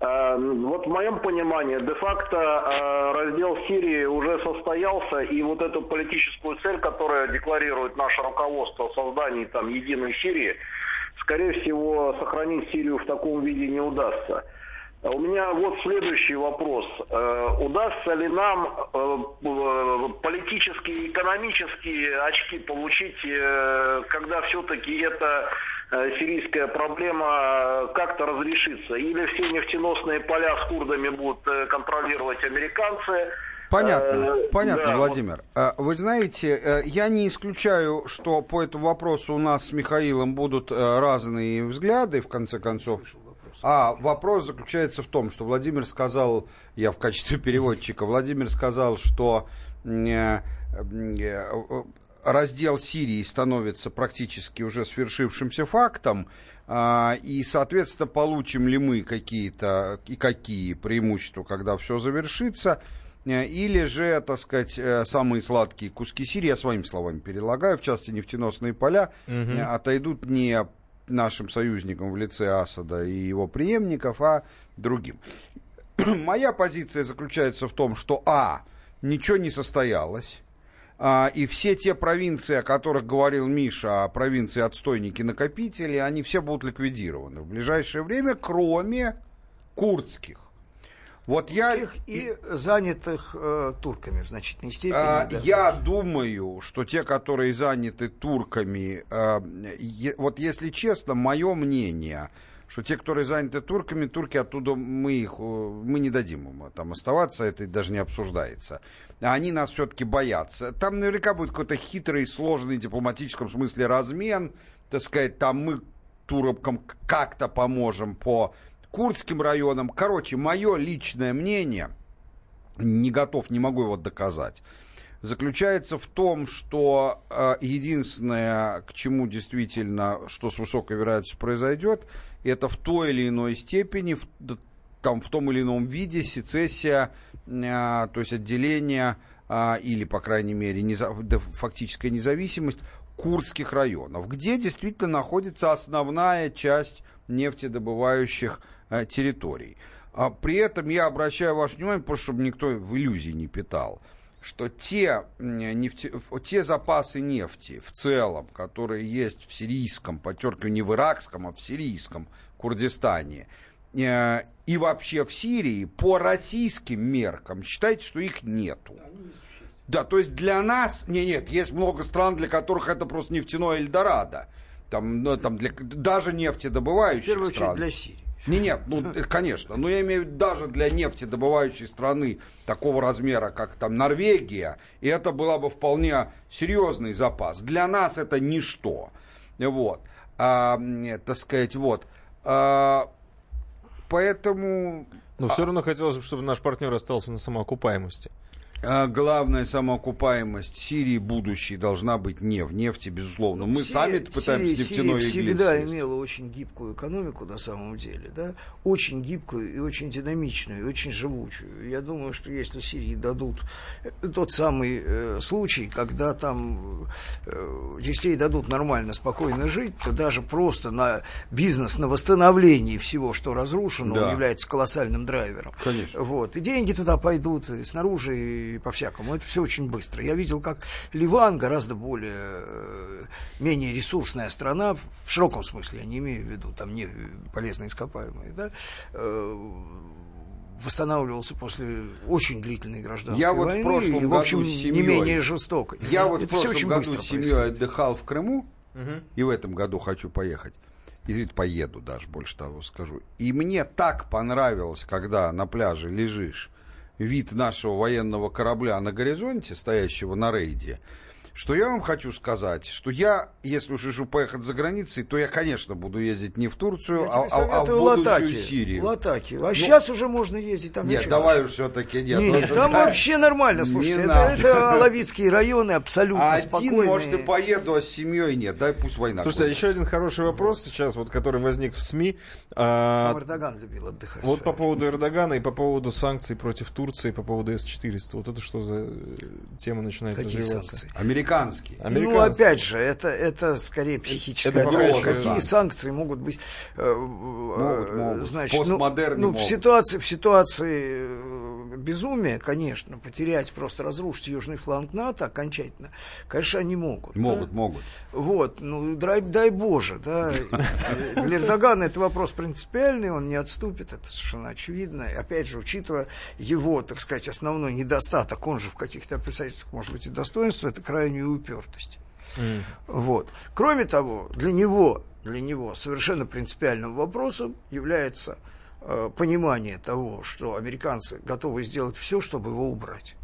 Э, вот в моем понимании, де-факто э, раздел Сирии уже состоялся, и вот эту политическую цель, которую декларирует наше руководство о создании там единой Сирии, скорее всего, сохранить Сирию в таком виде не удастся. У меня вот следующий вопрос. Э, удастся ли нам э, политические и экономические очки получить, э, когда все-таки эта сирийская проблема как-то разрешится? Или все нефтеносные поля с курдами будут контролировать американцы? Понятно, понятно, да, Владимир. Вы знаете, я не исключаю, что по этому вопросу у нас с Михаилом будут разные взгляды, в конце концов. А вопрос заключается в том, что Владимир сказал, я в качестве переводчика, Владимир сказал, что э, э, раздел Сирии становится практически уже свершившимся фактом, а, и, соответственно, получим ли мы какие-то и какие преимущества, когда все завершится, э, или же, так сказать, э, самые сладкие куски Сирии, я своими словами перелагаю, в частности, нефтеносные поля, угу. отойдут не нашим союзникам в лице Асада и его преемников, а другим. *clears throat* Моя позиция заключается в том, что, а, ничего не состоялось, а, и все те провинции, о которых говорил Миша, провинции отстойники-накопители, они все будут ликвидированы в ближайшее время, кроме курдских. Вот я и занятых э, турками в значительной степени. А, да. Я думаю, что те, которые заняты турками, э, е, вот если честно, мое мнение, что те, которые заняты турками, турки оттуда мы их, э, мы не дадим им там оставаться, это даже не обсуждается. А они нас все-таки боятся. Там наверняка будет какой-то хитрый, сложный в дипломатическом смысле размен, так сказать, там мы туркам как-то поможем по курдским районам. Короче, мое личное мнение, не готов, не могу его доказать, заключается в том, что э, единственное, к чему действительно, что с высокой вероятностью произойдет, это в той или иной степени, в, там, в том или ином виде сецессия, э, то есть отделение э, или, по крайней мере, неза, фактическая независимость курдских районов, где действительно находится основная часть нефтедобывающих Э, территорий. А при этом я обращаю ваше внимание, просто чтобы никто в иллюзии не питал, что те, нефти, те запасы нефти в целом, которые есть в сирийском, подчеркиваю, не в иракском, а в сирийском Курдистане, э, и вообще в Сирии, по российским меркам, считайте, что их нету. Да, то есть для нас, не, нет, есть много стран, для которых это просто нефтяное Эльдорадо. Там, ну, там для, даже нефтедобывающих стран. В первую очередь для Сирии. Не, нет, ну, э, конечно. Но я имею в виду даже для нефтедобывающей страны такого размера, как там Норвегия, и это была бы вполне серьезный запас. Для нас это ничто. Вот. А, так сказать, вот. А, поэтому... Но все равно хотелось бы, чтобы наш партнер остался на самоокупаемости. А главная самоокупаемость Сирии будущей должна быть не в нефти, безусловно. Мы Сирия, сами пытаемся Сирия, нефтяной Сирия всегда имела очень гибкую экономику на самом деле, да, очень гибкую и очень динамичную, и очень живучую. Я думаю, что если Сирии дадут э, тот самый э, случай, когда там, э, если ей дадут нормально, спокойно жить, то даже просто на бизнес, на восстановление всего, что разрушено, да. он является колоссальным драйвером. Конечно. Вот. И деньги туда пойдут, и снаружи, и по-всякому. Это все очень быстро. Я видел, как Ливан гораздо более, э, менее ресурсная страна, в широком смысле, я не имею в виду, там не полезные ископаемые, да, э, восстанавливался после очень длительной гражданской я вот войны. В прошлом и, в общем, году семьей, не менее жестоко. Я вот Это в прошлом году с семьей отдыхал в Крыму, угу. и в этом году хочу поехать. И поеду даже, больше того скажу. И мне так понравилось, когда на пляже лежишь вид нашего военного корабля на горизонте, стоящего на рейде, что я вам хочу сказать, что я, если уж решу поехать за границей, то я, конечно, буду ездить не в Турцию, а, а, а в будущую Латаки, Сирию. Латаки. А ну, сейчас уже можно ездить там. Нет, давай уж все-таки нет. нет, нет там да, вообще нормально, слушайте. Это, это Алавитские районы абсолютно Один, спокойные. может, и поеду, а с семьей нет. Дай пусть война Слушайте, а еще один хороший вопрос сейчас, вот, который возник в СМИ. А, там Эрдоган любил отдыхать. Вот по поводу Эрдогана и по поводу санкций против Турции, по поводу С-400. Вот это что за тема начинает Какие развиваться? Санкции? Американские. Ну, опять же, это, это скорее психическая дрожь. Какие санкции могут быть? Э, могут, могут. Значит, ну, ну, в ситуации, в ситуации э, безумия, конечно, потерять, просто разрушить южный фланг НАТО окончательно, конечно, они могут. Могут, да? могут. Вот, ну, дай, дай Боже, да. *laughs* Для Эрдогана это вопрос принципиальный, он не отступит, это совершенно очевидно. Опять же, учитывая его, так сказать, основной недостаток, он же в каких-то обстоятельствах, может быть, и достоинство, это крайнюю упертость. Mm. Вот. Кроме того, для него, для него совершенно принципиальным вопросом является э, понимание того, что американцы готовы сделать все, чтобы его убрать.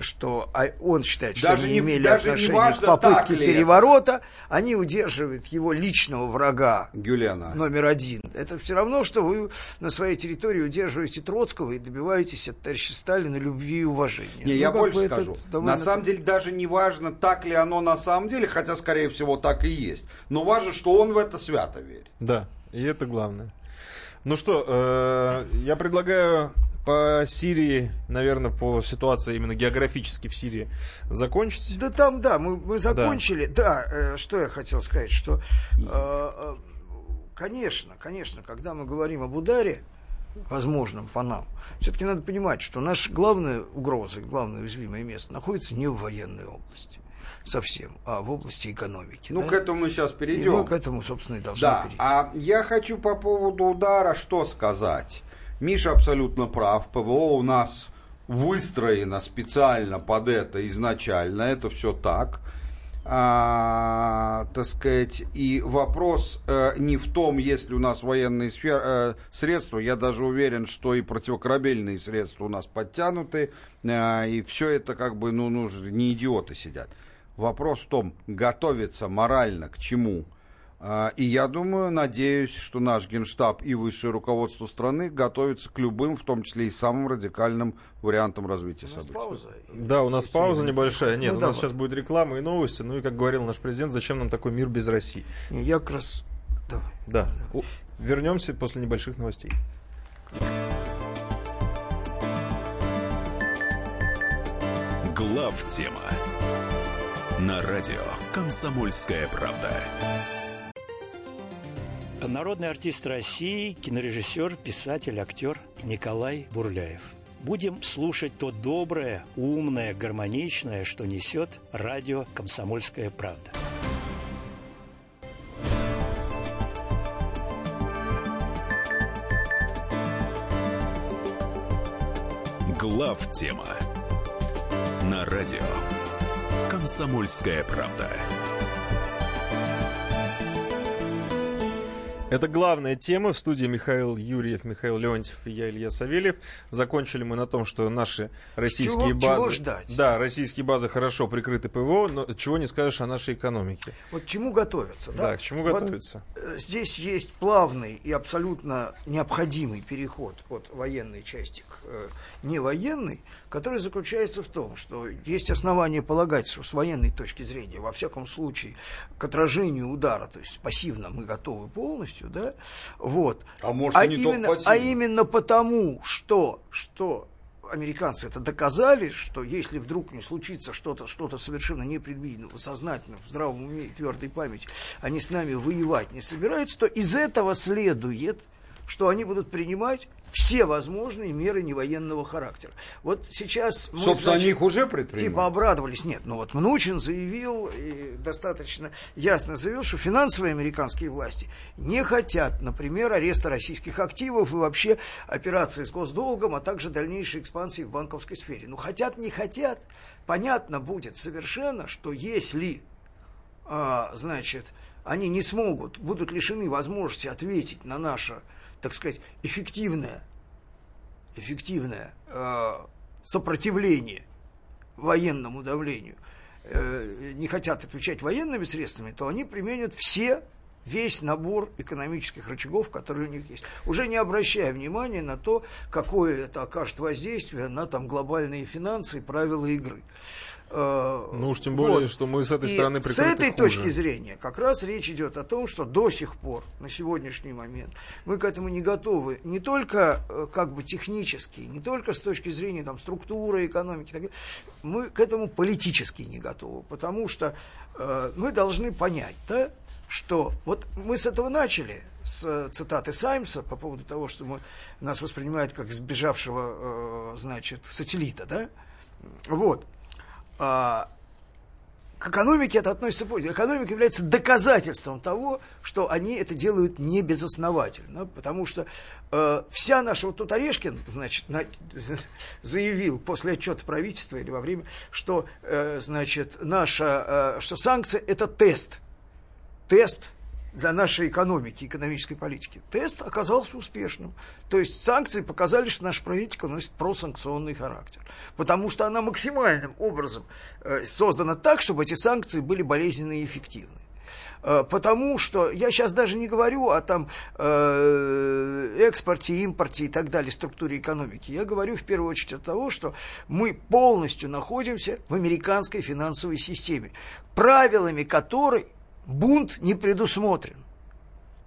Что а он считает, что Даже они не- имели даже не отношение важно, к попытке это. переворота, они удерживают его личного врага Гюлена. номер один. Это все равно, что вы на своей территории удерживаете Троцкого и добиваетесь от товарища Сталина любви и уважения. Не, Ну, я больше бы скажу. довольно- На самом деле даже не важно, так ли оно на самом деле, хотя, скорее всего, так и есть. Но важно, что он в это свято верит. Да, и это главное. Ну что, э, я предлагаю по Сирии, наверное, по ситуации именно географически в Сирии закончить. Да там, да, мы, мы закончили. Да, э, что я хотел сказать, что, э, э, конечно, конечно, когда мы говорим об ударе, возможном по нам, все-таки надо понимать, что наша главная угроза, главное уязвимое место находится не в военной области совсем, а в области экономики. Ну, да? к этому мы сейчас И перейдем. мы к этому, собственно, и должны Да, перейти. а я хочу по поводу удара что сказать. Миша абсолютно прав. ПВО у нас выстроено специально под это изначально. Это все так. А, так сказать, и вопрос э, не в том, есть ли у нас военные сфер- э, средства. Я даже уверен, что и противокорабельные средства у нас подтянуты. э, и все это как бы, ну, ну, не идиоты сидят. Вопрос в том, готовиться морально к чему. А, И я думаю, надеюсь, что наш генштаб и высшее руководство страны готовится к любым, в том числе и самым радикальным вариантам развития У нас событий. пауза. Да, у нас пауза небольшая. Нет, Ну, у нас давай. сейчас будет реклама и новости. Ну и, как говорил наш президент, зачем нам такой мир без России? Не, Я как раз... Давай. Да. У- Вернемся после небольших новостей. Глав тема на радио Комсомольская правда. Народный артист России, кинорежиссер, писатель, актер Николай Бурляев. Будем слушать то доброе, умное, гармоничное, что несет радио «Комсомольская правда». Глав тема на радио Комсомольская правда. Это главная тема. В студии Михаил Юрьев, Михаил Леонтьев и я, Илья Савельев. Закончили мы на том, что наши российские Чего- базы... чего ждать? Да, российские базы хорошо прикрыты ПВО, но чего не скажешь о нашей экономике. Вот к чему готовиться, да? Да, к чему Вот, готовиться? э, здесь есть плавный и абсолютно необходимый переход от военной части к э, невоенной, который заключается в том, что есть основания полагать, что с военной точки зрения, во всяком случае, к отражению удара, то есть пассивно мы готовы полностью, да, вот. А может, и не именно, а именно потому, что, что американцы это доказали, что если вдруг не случится что-то, что-то совершенно непредвиденного, сознательно, в здравом уме и твердой памяти, они с нами воевать не собираются, то из этого следует, что они будут принимать все возможные меры невоенного характера. Вот сейчас мы, Собственно, значит, они их уже предпринимают. Типа обрадовались. Нет, ну вот Мнучин заявил, и достаточно ясно заявил, что финансовые американские власти не хотят, например, ареста российских активов и вообще операции с госдолгом, а также дальнейшей экспансии в банковской сфере. Ну, хотят, не хотят, понятно будет совершенно, что если, а, значит, они не смогут, будут лишены возможности ответить на наше, так сказать, эффективное, эффективное э, сопротивление военному давлению, э, не хотят отвечать военными средствами, то они применят все весь набор экономических рычагов, которые у них есть, уже не обращая внимания на то, какое это окажет воздействие на там глобальные финансы и правила игры. Э, Ну уж тем более, вот. что мы с этой И стороны с этой хуже. точки зрения как раз речь идет о том, что до сих пор, на сегодняшний момент, мы к этому не готовы не только э, как бы технически, не только с точки зрения там, структуры, экономики, так мы к этому политически не готовы, потому что э, мы должны понять, да, что вот мы с этого начали, с э, цитаты Саймса по поводу того, что мы, нас воспринимают как сбежавшего, э, значит, сателлита, да, вот. А, к экономике это относится позже. Экономика является доказательством того, что они это делают не безосновательно, потому что э, вся наша, вот тут Орешкин, значит, на- *laughs* заявил после отчета правительства или во время, что, э, значит, наша, э, что санкции это тест, тест для нашей экономики, экономической политики. Тест оказался успешным. То есть санкции показали, что наша политика носит просанкционный характер. Потому что она максимальным образом э, создана так, чтобы эти санкции были болезненные и эффективны. Э, потому что я сейчас даже не говорю о там э, экспорте, импорте и так далее, структуре экономики. Я говорю в первую очередь о того, что мы полностью находимся в американской финансовой системе, правилами которой бунт не предусмотрен.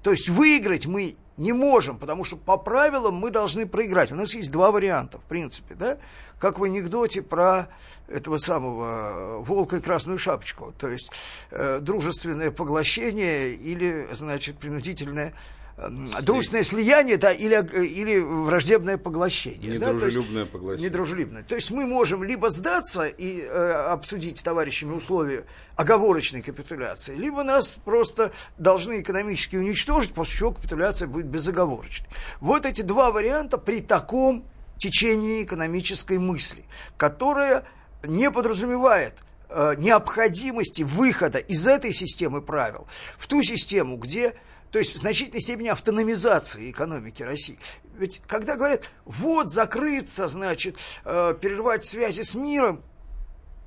То есть выиграть мы не можем, потому что по правилам мы должны проиграть. У нас есть два варианта, в принципе, да, как в анекдоте про этого самого волка и красную шапочку, то есть э, дружественное поглощение или, значит, принудительное дружественное слияние, да, или, или враждебное поглощение. Недружелюбное да, поглощение. Недружелюбное. То есть мы можем либо сдаться и э, обсудить с товарищами условия оговорочной капитуляции, либо нас просто должны экономически уничтожить, после чего капитуляция будет безоговорочной. Вот эти два варианта при таком течении экономической мысли, которая не подразумевает э, необходимости выхода из этой системы правил в ту систему, где то есть в значительной степени автономизации экономики России. Ведь когда говорят, вот закрыться, значит, э, прервать связи с миром,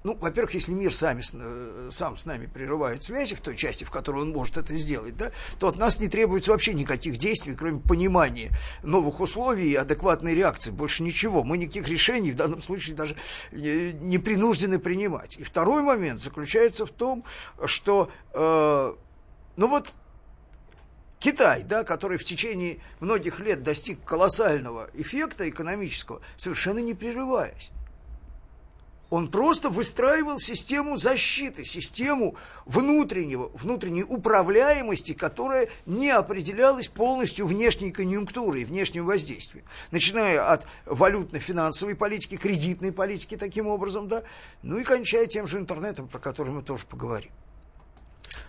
ну, во-первых, если мир сами, э, сам с нами прерывает связи в той части, в которой он может это сделать, да, то от нас не требуется вообще никаких действий, кроме понимания новых условий и адекватной реакции. Больше ничего. Мы никаких решений в данном случае даже не принуждены принимать. И второй момент заключается в том, что, э, ну вот, Китай, да, который в течение многих лет достиг колоссального эффекта экономического, совершенно не прерываясь. Он просто выстраивал систему защиты, систему внутреннего, внутренней управляемости, которая не определялась полностью внешней конъюнктурой, внешним воздействием. Начиная от валютно-финансовой политики, кредитной политики таким образом, да, ну и кончая тем же интернетом, про который мы тоже поговорим.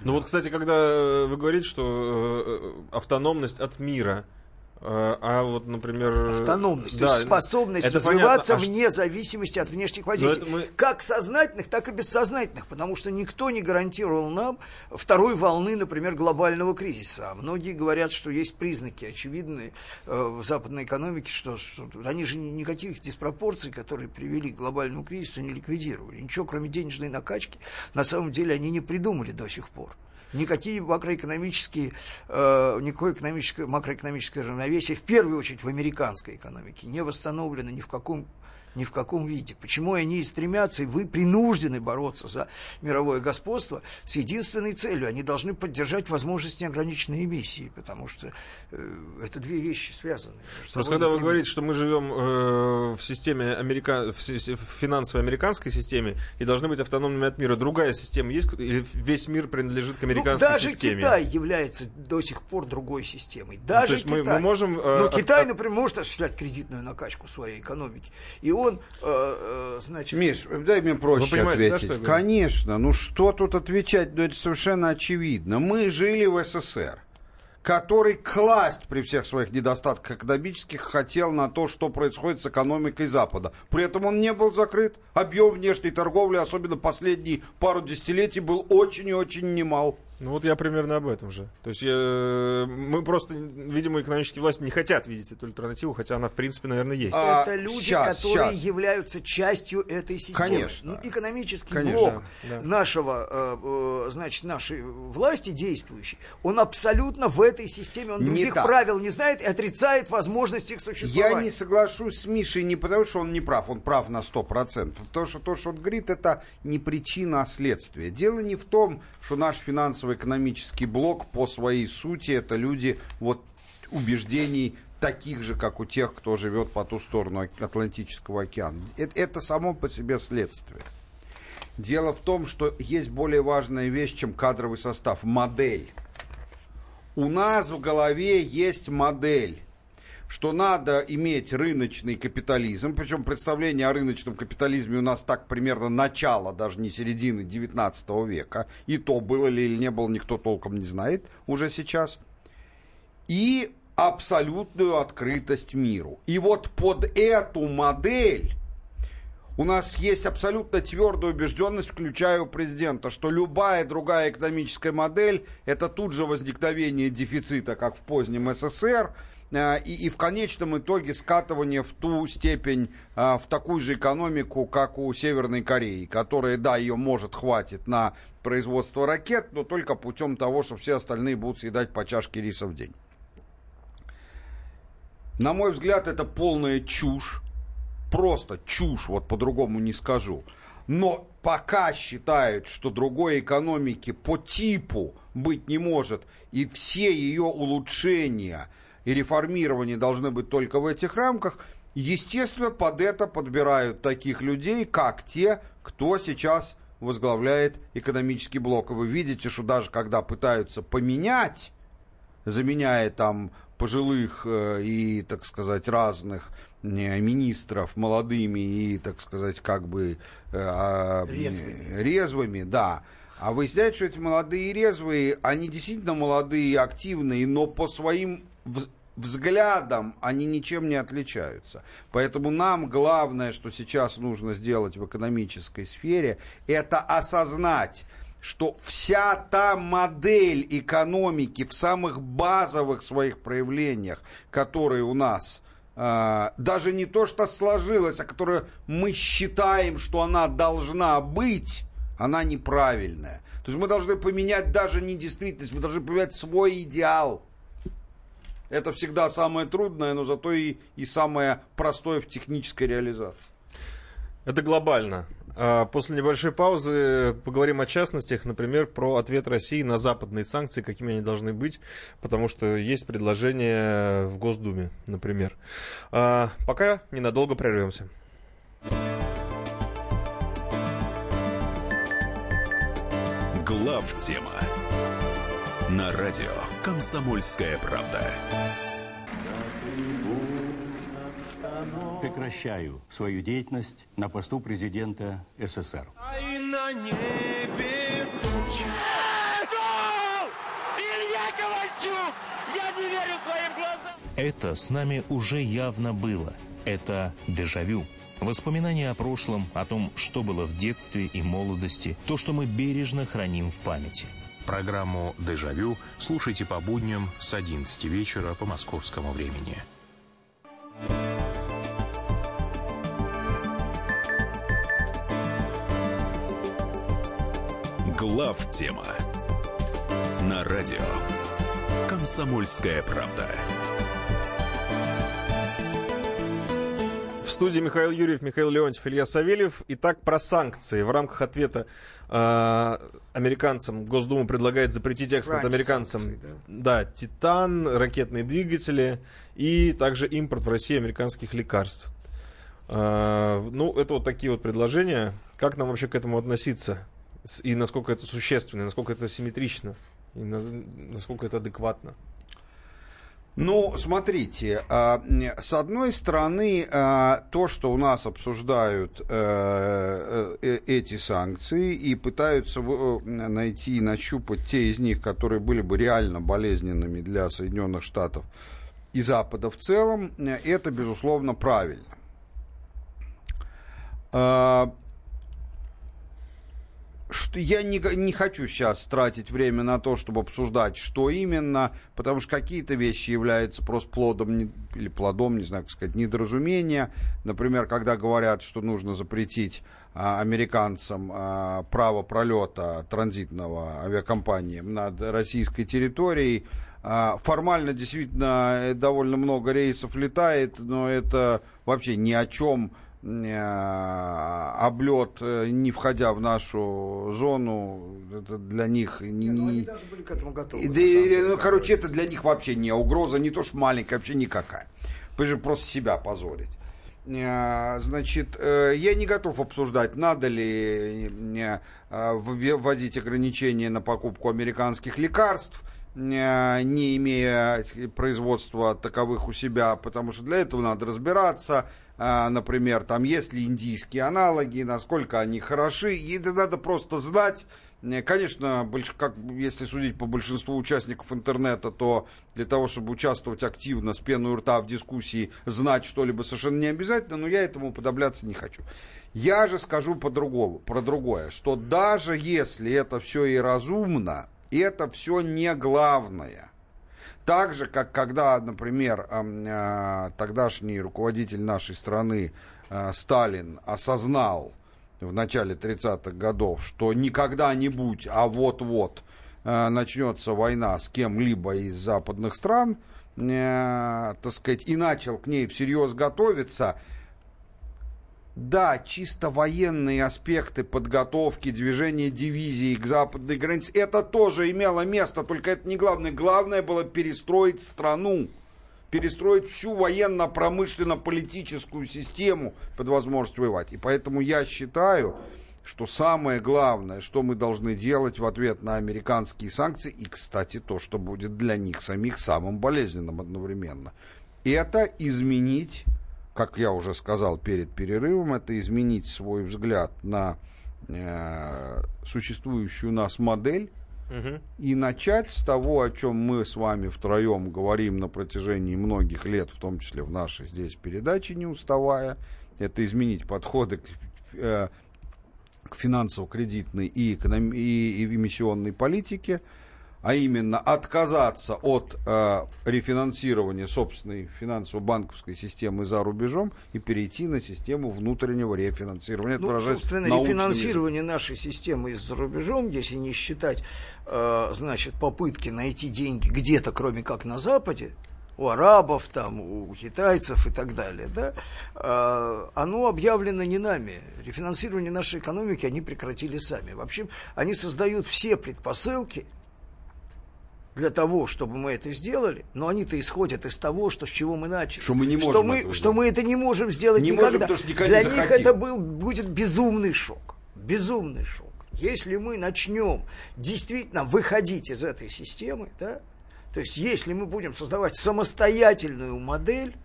Ну вот, кстати, когда э, вы говорите, что э, автономность от мира, э, а вот, например... Автономность, да, то есть способность это развиваться понятно. А вне зависимости от внешних воздействий. Мы... Как сознательных, так и бессознательных, потому что никто не гарантировал нам второй волны, например, глобального кризиса. А многие говорят, что есть признаки очевидные в западной экономике, что, что они же никаких диспропорций, которые привели к глобальному кризису, не ликвидировали. Ничего, кроме денежной накачки, на самом деле они не придумали до сих пор никакие макроэкономические, э, никакое экономическое, макроэкономическое равновесие, в первую очередь в американской экономике, не восстановлено ни в каком ни в каком виде. Почему они и стремятся, и вы принуждены бороться за мировое господство с единственной целью. Они должны поддержать возможность неограниченной эмиссии, потому что э, это две вещи связаны. Просто когда вы говорите, что мы живем э, в системе америка... в финансовой американской системе и должны быть автономными от мира, другая система есть? Или весь мир принадлежит к ну, американской ну, даже системе? Китай является до сих пор другой системой. Даже ну, то есть Китай. Мы, мы можем... Э, от, Китай, например, может осуществлять кредитную накачку своей экономики. И он, э, э, значит... Миш, дай мне проще ответить. Да, Конечно, ну что тут отвечать? Ну это совершенно очевидно. Мы жили в СССР который класть при всех своих недостатках экономических хотел на то, что происходит с экономикой Запада. При этом он не был закрыт. Объем внешней торговли, особенно последние пару десятилетий, был очень и очень немал. Ну вот я примерно об этом же. То есть я, мы просто, видимо, экономические власти не хотят видеть эту альтернативу, хотя она, в принципе, наверное, есть. А, это люди, сейчас, которые сейчас. являются частью этой системы. Конечно. Ну, экономический Конечно. блок да, нашего, э, э, значит, нашей власти действующей, он абсолютно в этой системе, он других так. правил не знает и отрицает возможность их существования. Я не соглашусь с Мишей не потому, что он не прав, он прав на 100%. Потому что то, что он говорит, это не причина, а следствие. Дело не в том, что наш финансовый финансово-экономический блок по своей сути это люди вот убеждений таких же, как у тех, кто живет по ту сторону Атлантического океана. Это, это само по себе следствие. Дело в том, что есть более важная вещь, чем кадровый состав, модель. У нас в голове есть модель что надо иметь рыночный капитализм, причем представление о рыночном капитализме у нас так примерно начало, даже не середины 19 века, и то было ли или не было, никто толком не знает уже сейчас, и абсолютную открытость миру. И вот под эту модель У нас есть абсолютно твердая убежденность, включая у президента, что любая другая экономическая модель – это тут же возникновение дефицита, как в позднем СССР, и, и в конечном итоге скатывание в ту степень, э, в такую же экономику, как у Северной Кореи, которая, да, ее может хватит на производство ракет, но только путем того, что все остальные будут съедать по чашке риса в день. На мой взгляд, это полная чушь просто чушь, вот по-другому не скажу. Но пока считают, что другой экономики по типу быть не может, и все ее улучшения и реформирования должны быть только в этих рамках, естественно, под это подбирают таких людей, как те, кто сейчас возглавляет экономический блок. И вы видите, что даже когда пытаются поменять, заменяя там пожилых э, и, так сказать, разных министров молодыми и, так сказать, как бы э, а, резвыми. резвыми, да. А выясняется, что эти молодые и резвые, они действительно молодые и активные, но по своим взглядам они ничем не отличаются. Поэтому нам главное, что сейчас нужно сделать в экономической сфере, это осознать, что вся та модель экономики в самых базовых своих проявлениях, которые у нас а, даже не то, что сложилась, а которую мы считаем, что она должна быть, она неправильная. То есть мы должны поменять даже не действительность, мы должны поменять свой идеал. Это всегда самое трудное, но зато и, и самое простое в технической реализации. Это глобально. А после небольшой паузы поговорим о частностях, например, про ответ России на западные санкции, какими они должны быть, потому что есть предложение в Госдуме, например. А пока ненадолго прервемся. Глав тема на радио Комсомольская правда. прекращаю свою деятельность на посту президента СССР. на небе Илья Ковальчук! Я не верю своим глазам! Это с нами уже явно было. Это дежавю. Воспоминания о прошлом, о том, что было в детстве и молодости, то, что мы бережно храним в памяти. Программу «Дежавю» слушайте по будням с 11 вечера по московскому времени. Глав тема на радио Комсомольская правда. В студии Михаил Юрьев, Михаил Леонтьев, Илья Савельев. Итак, про санкции. В рамках ответа э, американцам Госдума предлагает запретить экспорт американцам. Да. да, титан, ракетные двигатели и также импорт в Россию американских лекарств. Э, ну, это вот такие вот предложения. Как нам вообще к этому относиться? и насколько это существенно, насколько это симметрично, и насколько это адекватно. Ну, смотрите, а, с одной стороны, а, то, что у нас обсуждают э, э, эти санкции и пытаются найти и нащупать те из них, которые были бы реально болезненными для Соединенных Штатов и Запада в целом, это, безусловно, правильно. Что я не, не хочу сейчас тратить время на то, чтобы обсуждать, что именно, потому что какие-то вещи являются просто плодом или плодом, не знаю, как сказать, недоразумения. Например, когда говорят, что нужно запретить а, американцам а, право пролета транзитного авиакомпаниям над российской территорией, а, формально действительно э, довольно много рейсов летает, но это вообще ни о чем облет, э, не входя в нашу зону, это для них не... Ну, они даже были к этому готовы. Да, деле, ну, короче, это для них вообще не угроза, не то что маленькая, вообще никакая. Вы же просто себя позорить. Э, значит, я не готов обсуждать, надо ли вводить ограничения на покупку американских лекарств, не имея производства таковых у себя, потому что для этого надо разбираться, например, там есть ли индийские аналоги, насколько они хороши, и это надо просто знать, Конечно, как, если судить по большинству участников интернета, то для того, чтобы участвовать активно с пеной рта в дискуссии, знать что-либо совершенно не обязательно, но я этому подобляться не хочу. Я же скажу по-другому, про другое, что даже если это все и разумно, это все не главное. Так же, как когда, например, э, тогдашний руководитель нашей страны э, Сталин осознал в начале 30-х годов, что не когда-нибудь, а вот-вот э, начнется война с кем-либо из западных стран, так сказать, и начал к ней всерьез готовиться, да, чисто военные аспекты подготовки, движения дивизии к западной границе, это тоже имело место, только это не главное. Главное было перестроить страну, перестроить всю военно-промышленно-политическую систему под возможность воевать. И поэтому я считаю, что самое главное, что мы должны делать в ответ на американские санкции, и, кстати, то, что будет для них самих самым болезненным одновременно, это изменить как я уже сказал перед перерывом, это изменить свой взгляд на э, существующую у нас модель Мгм. и начать с того, о чем мы с вами втроем говорим на протяжении многих лет, в том числе в нашей здесь передаче, не уставая, это изменить подходы к, э, к финансово-кредитной и, эконом- и, и эмиссионной политике, а именно отказаться от э, рефинансирования собственной финансово-банковской системы за рубежом и перейти на систему внутреннего рефинансирования. Это Ну, собственно, рефинансирование нашей системы за рубежом, если не считать, э, значит, попытки найти деньги где-то, кроме как на Западе, у арабов, там, у китайцев и так далее, да, э, оно объявлено не нами. Рефинансирование нашей экономики они прекратили сами. Вообще, они создают все предпосылки для того, чтобы мы это сделали, но они-то исходят из того, что с чего мы начали. Что мы не можем что мы, этого что мы это не можем сделать Не никогда. можем, никогда Для не них захотим. это был, будет безумный шок. Безумный шок. Если мы начнем действительно выходить из этой системы, да, то есть если мы будем создавать самостоятельную модель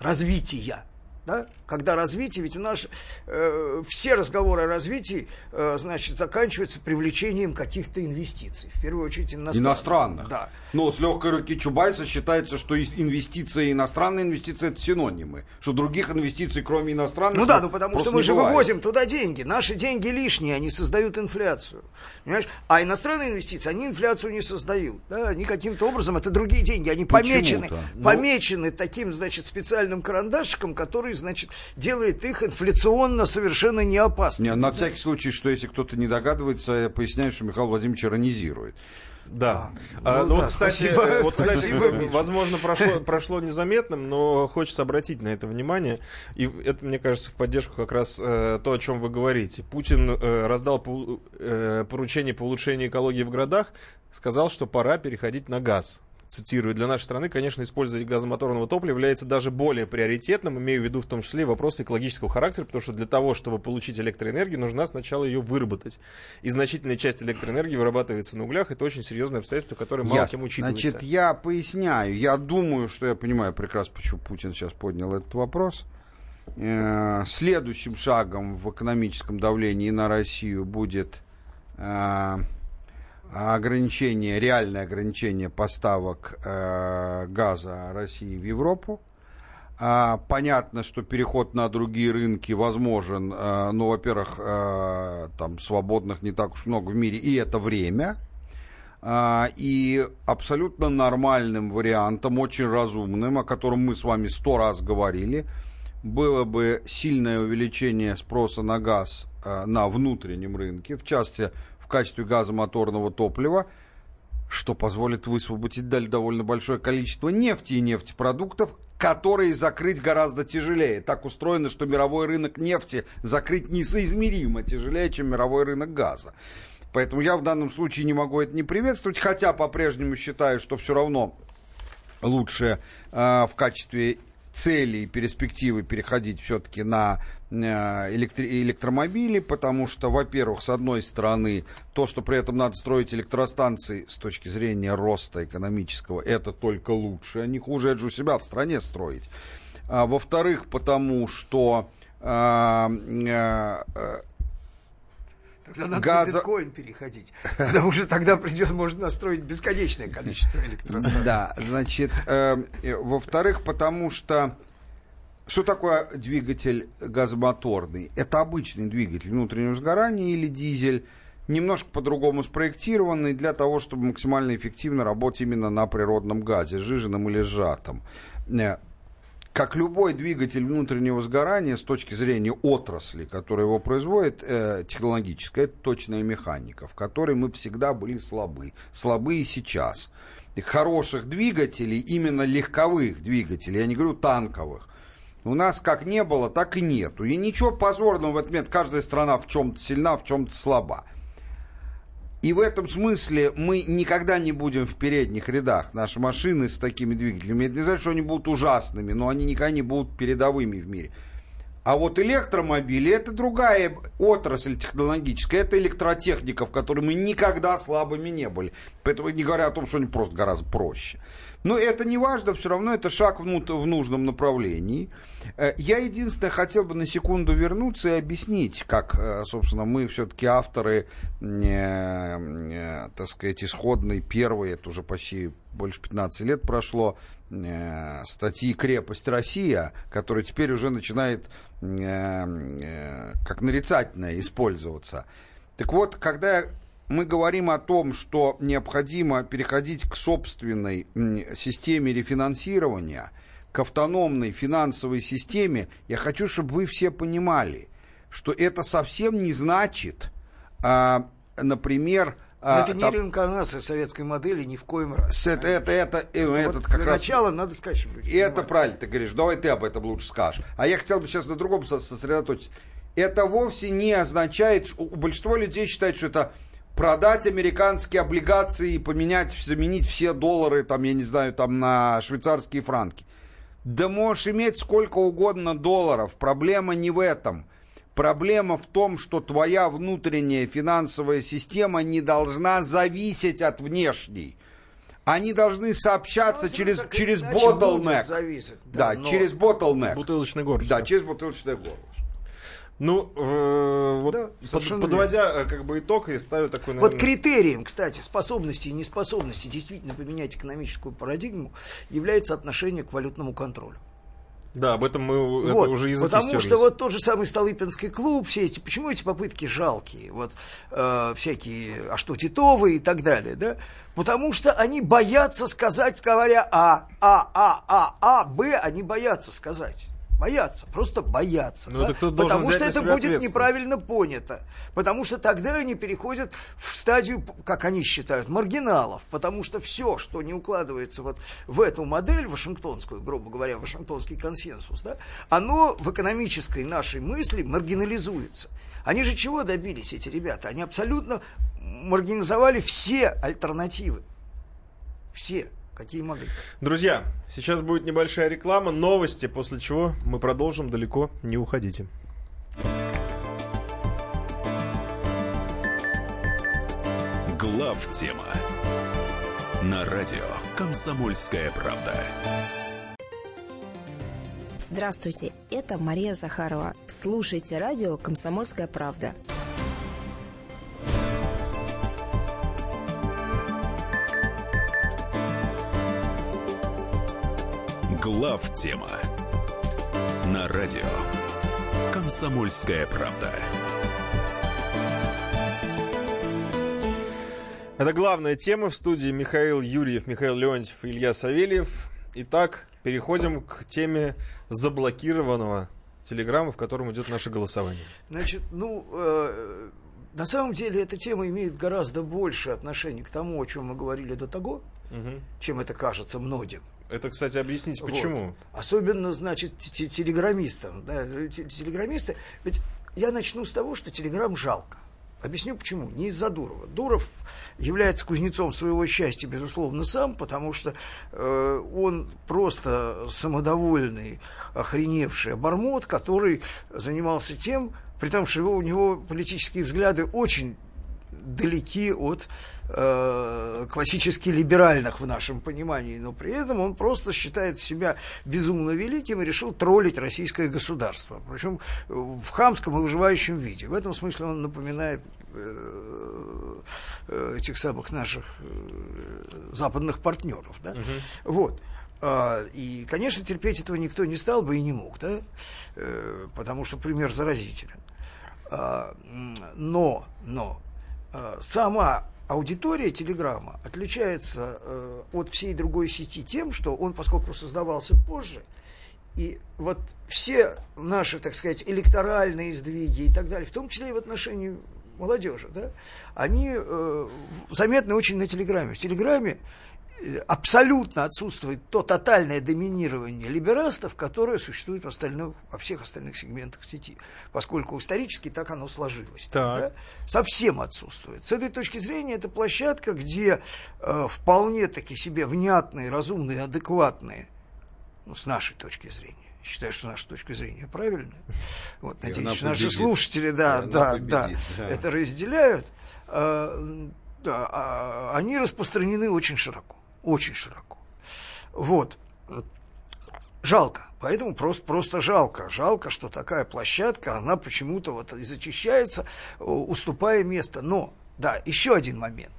развития, да, когда развитие, ведь у нас э, все разговоры о развитии, э, значит, заканчиваются привлечением каких-то инвестиций, в первую очередь иностранных. Иностранных. Да. Но с легкой руки Чубайса считается, что и- инвестиции, иностранные инвестиции это синонимы. Что других инвестиций, кроме иностранных, Ну да, ну потому просто что мы же бывает. вывозим туда деньги. Наши деньги лишние, они создают инфляцию. Понимаешь? А иностранные инвестиции, они инфляцию не создают. Да? Они каким-то образом, это другие деньги, они помечены. Ну- помечены таким, значит, специальным карандашиком, который, значит, делает их инфляционно совершенно не опасными. Не, на всякий случай, что если кто-то не догадывается, я поясняю, что Михаил Владимирович иронизирует. Да. ну А, ну, да, вот, кстати, спасибо, э, вот, кстати, спасибо, э, *laughs* возможно, прошло, прошло незаметным, но хочется обратить на это внимание. И это, мне кажется, в поддержку как раз э, то, о чем вы говорите. Путин э, раздал пол- э, поручение по улучшению экологии в городах, сказал, что пора переходить на газ. Цитирую, для нашей страны, конечно, использование газомоторного топлива является даже более приоритетным, имею в виду в том числе вопросы экологического характера, потому что для того, чтобы получить электроэнергию, нужно сначала ее выработать. И значительная часть электроэнергии вырабатывается на углях, это очень серьезное обстоятельство, которое мало Ясно. кем учитывается. Значит, я поясняю. Я думаю, что я понимаю прекрасно, почему Путин сейчас поднял этот вопрос. Э, Следующим шагом в экономическом давлении на Россию будет э, ограничение, реальное ограничение поставок э, газа России в Европу. А, понятно, что переход на другие рынки возможен, э, но, во-первых, э, там свободных не так уж много в мире, и это время. А, и абсолютно нормальным вариантом, очень разумным, о котором мы с вами сто раз говорили, было бы сильное увеличение спроса на газ на внутреннем рынке, в частности, в качестве газомоторного топлива, что позволит высвободить довольно большое количество нефти и нефтепродуктов, которые закрыть гораздо тяжелее. Так устроено, что мировой рынок нефти закрыть несоизмеримо тяжелее, чем мировой рынок газа. Поэтому я в данном случае не могу это не приветствовать, хотя по-прежнему считаю, что все равно лучше э, в качестве цели и перспективы переходить все-таки на э, электромобили, потому что, во-первых, с одной стороны, то, что при этом надо строить электростанции с точки зрения роста экономического, это только лучше, не хуже, это же у себя в стране строить. А, во-вторых, потому что э, э, Тогда надо газа... на биткоин переходить. Потому что тогда придет, может настроить бесконечное количество электростанций. Да, значит, э, во-вторых, потому что что такое двигатель газомоторный? Это обычный двигатель внутреннего сгорания или дизель, немножко по-другому спроектированный для того, чтобы максимально эффективно работать именно на природном газе, сжиженном или сжатом. Как любой двигатель внутреннего сгорания с точки зрения отрасли, которая его производит, э, технологическая, это точная механика, в которой мы всегда были слабы. Слабы и сейчас. И хороших двигателей, именно легковых двигателей, я не говорю танковых, у нас как не было, так и нету. И ничего позорного в этом нет. Каждая страна в чем-то сильна, в чем-то слаба. И в этом смысле мы никогда не будем в передних рядах. Наши машины с такими двигателями, это не значит, что они будут ужасными, но они никогда не будут передовыми в мире. А вот электромобили это другая отрасль технологическая, это электротехника, в которой мы никогда слабыми не были. Поэтому не говоря о том, что они просто гораздо проще. Но это не важно, все равно это шаг в, в нужном направлении. Э, я единственное хотел бы на секунду вернуться и объяснить, как, э, собственно, мы все-таки авторы, э, так сказать, исходной первой, это уже почти больше 15 лет прошло, статьи «Крепость Россия», которая теперь уже начинает как нарицательная использоваться. Так вот, когда мы говорим о том, что необходимо переходить к собственной системе рефинансирования, к автономной финансовой системе, я хочу, чтобы вы все понимали, что это совсем не значит, а, например, но это не реинкарнация советской модели ни в коем разе. Это, это, это, это, вот этот как для раз... начала надо сказать, что люди Это правильно ты говоришь, давай ты об этом лучше скажешь. А я хотел бы сейчас на другом сосредоточиться. Это вовсе не означает, у большинства людей считают, что это продать американские облигации и поменять, заменить все доллары, там, я не знаю, там, на швейцарские франки. Да можешь иметь сколько угодно долларов. Проблема не в этом. Проблема в том, что твоя внутренняя финансовая система не должна зависеть от внешней. Они должны сообщаться ну, через, через bottleneck. да, да через bottleneck. Бутылочный горло. Да, через бутылочное горло. Ну, э, вот да, под, подводя верно. Э, как бы итог и ставя такой, наверное... Вот критерием, кстати, способности и неспособности действительно поменять экономическую парадигму является отношение к валютному контролю. Да, об этом мы вот, это уже языки Потому стерлись. что вот тот же самый Столыпинский клуб, все эти, почему эти попытки жалкие, вот э, всякие, а что Титовые и так далее, да? Потому что они боятся сказать, говоря А, А, А, А, А, Б, они боятся сказать. Боятся, просто боятся. Ну, да? Потому что это будет неправильно понято. Потому что тогда они переходят в стадию, как они считают, маргиналов. Потому что все, что не укладывается вот в эту модель вашингтонскую, грубо говоря, вашингтонский консенсус, да, оно в экономической нашей мысли маргинализуется. Они же чего добились, эти ребята? Они абсолютно маргинализовали все альтернативы. Все какие могли. Друзья, сейчас будет небольшая реклама, новости, после чего мы продолжим, далеко не уходите. Глав тема на радио Комсомольская правда. Здравствуйте, это Мария Захарова. Слушайте радио Комсомольская правда. Глав тема на радио Комсомольская правда. Это главная тема в студии Михаил Юрьев, Михаил Леонтьев и Илья Савельев. Итак, переходим к теме заблокированного телеграмма, в котором идет наше голосование. Значит, ну, э, на самом деле эта тема имеет гораздо больше отношения к тому, о чем мы говорили до того, угу. чем это кажется многим. Это, кстати, объяснить почему. Вот. Особенно, значит, телеграммистам. Да, телеграммисты. Ведь я начну с того, что телеграм жалко. Объясню почему. Не из-за Дурова. Дуров является кузнецом своего счастья, безусловно, сам, потому что э, он просто самодовольный, охреневший обормот, который занимался тем, при том, что его, у него политические взгляды очень далеки от э, классически либеральных в нашем понимании, но при этом он просто считает себя безумно великим и решил троллить российское государство, причем в хамском и выживающем виде. В этом смысле он напоминает э, э, этих самых наших э, западных партнеров, да, вот. А, И, конечно, терпеть этого никто не стал бы и не мог, да, Э, потому что пример заразителен. А, Но, но сама аудитория Телеграма отличается э, от всей другой сети тем, что он, поскольку создавался позже, и вот все наши, так сказать, электоральные сдвиги и так далее, в том числе и в отношении молодежи, да, они э, заметны очень на Телеграме. В Телеграме э, абсолютно отсутствует то тотальное доминирование либерастов, которое существует в остальных, во всех остальных сегментах сети, поскольку исторически так оно сложилось. Так. да, совсем отсутствует. С этой точки зрения это площадка, где э, вполне таки себе внятные, разумные, адекватные, ну, с нашей точки зрения, считаю, что наша точка зрения правильная. Вот, надеюсь, что наши слушатели, да, да, победит, да, да. это разделяют. Э, да, а, они распространены очень широко, очень широко. Вот. Жалко. Поэтому просто, просто жалко. Жалко, что такая площадка, она почему-то вот и зачищается, уступая место. Но, да, еще один момент.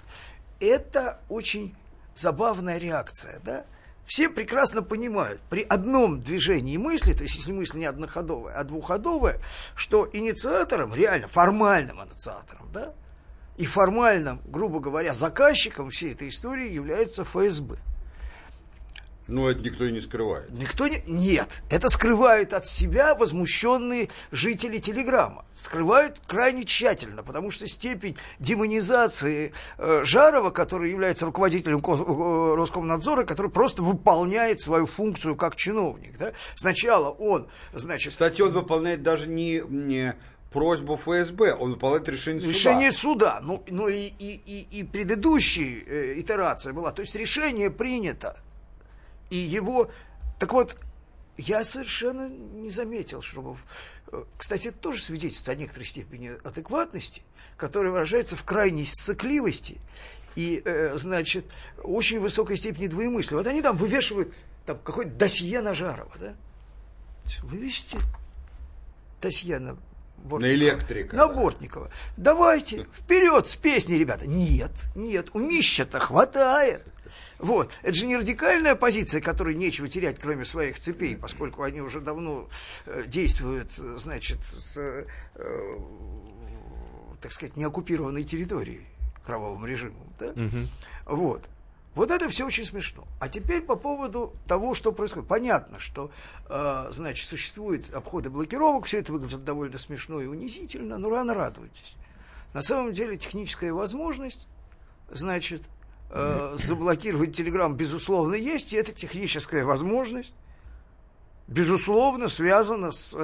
Это очень забавная реакция, да? Все прекрасно понимают, при одном движении мысли, то есть если мысль не одноходовая, а двуходовая, что инициатором, реально формальным инициатором, да, и формальным, грубо говоря, заказчиком всей этой истории является ФСБ. Ну, это никто и не скрывает. Никто не... Нет, это скрывают от себя возмущенные жители Телеграма. Скрывают крайне тщательно, потому что степень демонизации э, Жарова, который является руководителем э, Роскомнадзора, который просто выполняет свою функцию как чиновник. Да? Сначала он, значит... Кстати, он выполняет даже не, не просьбу ФСБ, он выполняет решение суда. Решение суда. Ну, ну и, и, и, и предыдущая э, итерация была. То есть решение принято. И его... Так вот, я совершенно не заметил, чтобы... э, Кстати, это тоже свидетельство о некоторой степени адекватности, которая выражается в крайней сцикливости и, э, значит, очень высокой степени двоемыслия. Вот они там вывешивают там какое-то досье на Жарова, да? Вы видите досье на Бортникова? На электрика, На да. Бортникова. Давайте, вперед с песней, ребята. Нет, нет, у Мища-то хватает. Вот. Это же не радикальная позиция, которой нечего терять, кроме своих цепей, поскольку они уже давно э, действуют, значит, с, э, э, так сказать, неоккупированной территории кровавым режимом. Да? Вот. Вот это все очень смешно. А теперь по поводу того, что происходит. Понятно, что, э, значит, существует обходы блокировок, все это выглядит довольно смешно и унизительно, но рано радуйтесь. На самом деле техническая возможность, значит, э, заблокировать Телеграм, безусловно, есть, и эта техническая возможность, безусловно, связана с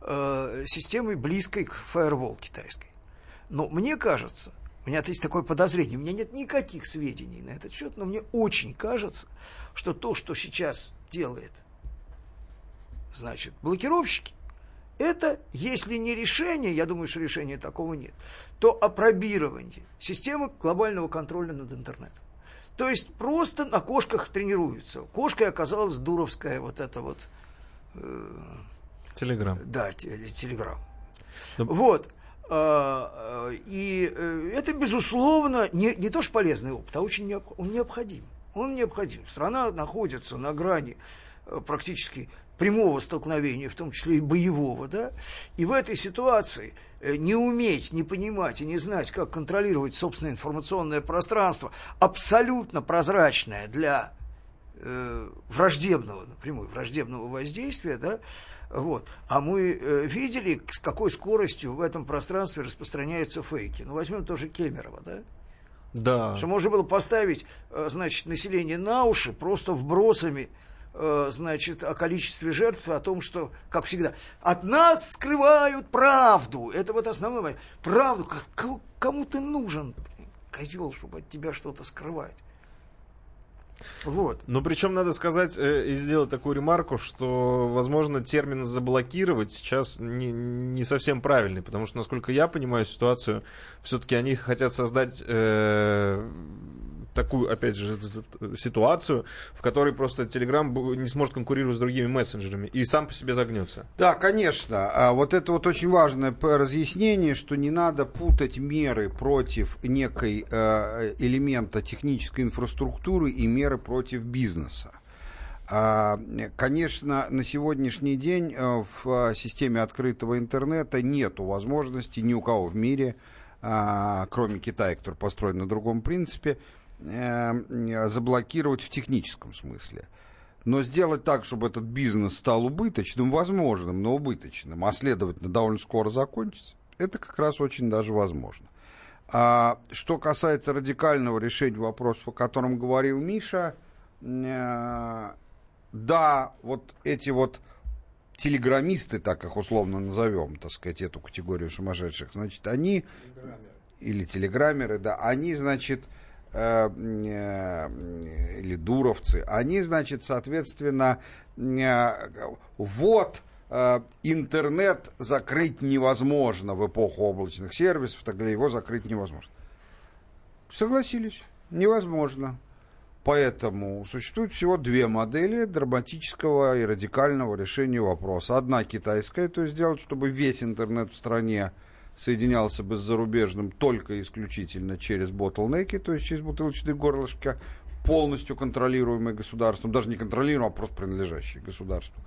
э, системой близкой к фаервол китайской. Но мне кажется, у меня есть такое подозрение, у меня нет никаких сведений на этот счет, но мне очень кажется, что то, что сейчас делает, значит, блокировщики, это, если не решение, я думаю, что решения такого нет, то опробирование системы глобального контроля над интернетом. То есть просто на кошках тренируются. Кошкой оказалась дуровская вот эта вот... э, Телеграм. да, те- телеграм. Вот. А, э, И э, это, безусловно, не, не то что полезный опыт, а очень необ- он необходим. Он необходим. Страна находится на грани э, практически прямого столкновения, в том числе и боевого, да, и в этой ситуации не уметь, не понимать и не знать, как контролировать собственное информационное пространство, абсолютно прозрачное для э, враждебного, напрямую враждебного воздействия, да, вот. А мы э, видели, с какой скоростью в этом пространстве распространяются фейки. Ну, возьмем тоже Кемерова, да? Да. Что можно было поставить, э, значит, население на уши просто вбросами, э, значит, о количестве жертв, о том, что, как всегда, от нас скрывают правду. Это вот основное. Правду. К- к- Кому ты нужен, козел, чтобы от тебя что-то скрывать? Вот. Но причем надо сказать э, и сделать такую ремарку, что, возможно, термин заблокировать сейчас не, не совсем правильный, потому что, насколько я понимаю ситуацию, все-таки они хотят создать э, такую, опять же, ситуацию, в которой просто Telegram не сможет конкурировать с другими мессенджерами и сам по себе загнется. Да, конечно. А вот это вот очень важное разъяснение, что не надо путать меры против некой э, элемента технической инфраструктуры и меры против бизнеса. А, конечно, на сегодняшний день э, в системе открытого интернета нет возможности ни у кого в мире, а, кроме Китая, который построен на другом принципе, э, заблокировать в техническом смысле. Но сделать так, чтобы этот бизнес стал убыточным, возможным, но убыточным, а следовательно довольно скоро закончится, это как раз очень даже возможно. А что касается радикального решения вопроса, о котором говорил Миша, э, да, вот эти вот телеграммисты, так их условно назовем, так сказать, эту категорию сумасшедших, значит, они, или телеграммеры, да, они, значит, э, э, или дуровцы, они, значит, соответственно, э, вот э, интернет закрыть невозможно в эпоху облачных сервисов, тогда его закрыть невозможно. Согласились, невозможно. Поэтому существует всего две модели драматического и радикального решения вопроса. Одна китайская, то есть сделать, чтобы весь интернет в стране соединялся бы с зарубежным только исключительно через ботлнеки, то есть через бутылочные горлышки, полностью контролируемые государством, даже не контролируемые, а просто принадлежащие государству.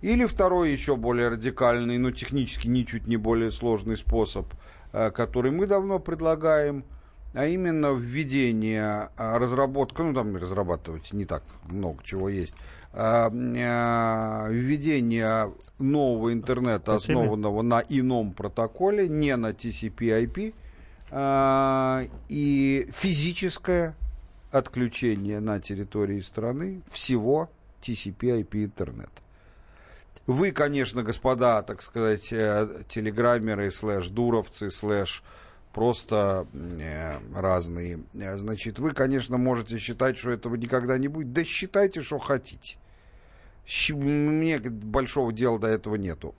Или второй, еще более радикальный, но технически ничуть не более сложный способ, э, который мы давно предлагаем – а именно введение, а, разработка, ну там разрабатывать не так много чего есть, введение нового интернета, основанного на ином протоколе, не на TCP/IP, и физическое отключение на территории страны всего TCP/IP интернета. Вы, конечно, господа, так сказать, э, телеграммеры, слэш-дуровцы, слэш просто э, разные. Значит, вы, конечно, можете считать, что этого никогда не будет. Да считайте, что хотите. Мне большого дела до этого нету.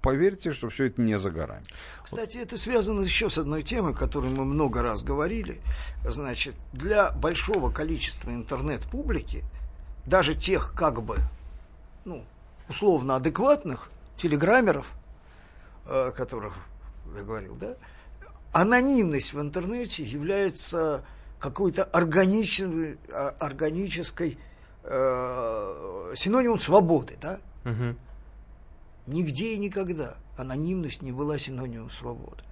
Поверьте, что все это не за горами. Кстати, это связано еще с одной темой, о которой мы много раз говорили. Значит, для большого количества интернет-публики, даже тех как бы, ну, условно адекватных телеграммеров, о которых я говорил, да, анонимность в интернете является какой-то органичной, а, органической э, синонимом свободы, да? Угу. Нигде и никогда анонимность не была синонимом свободы.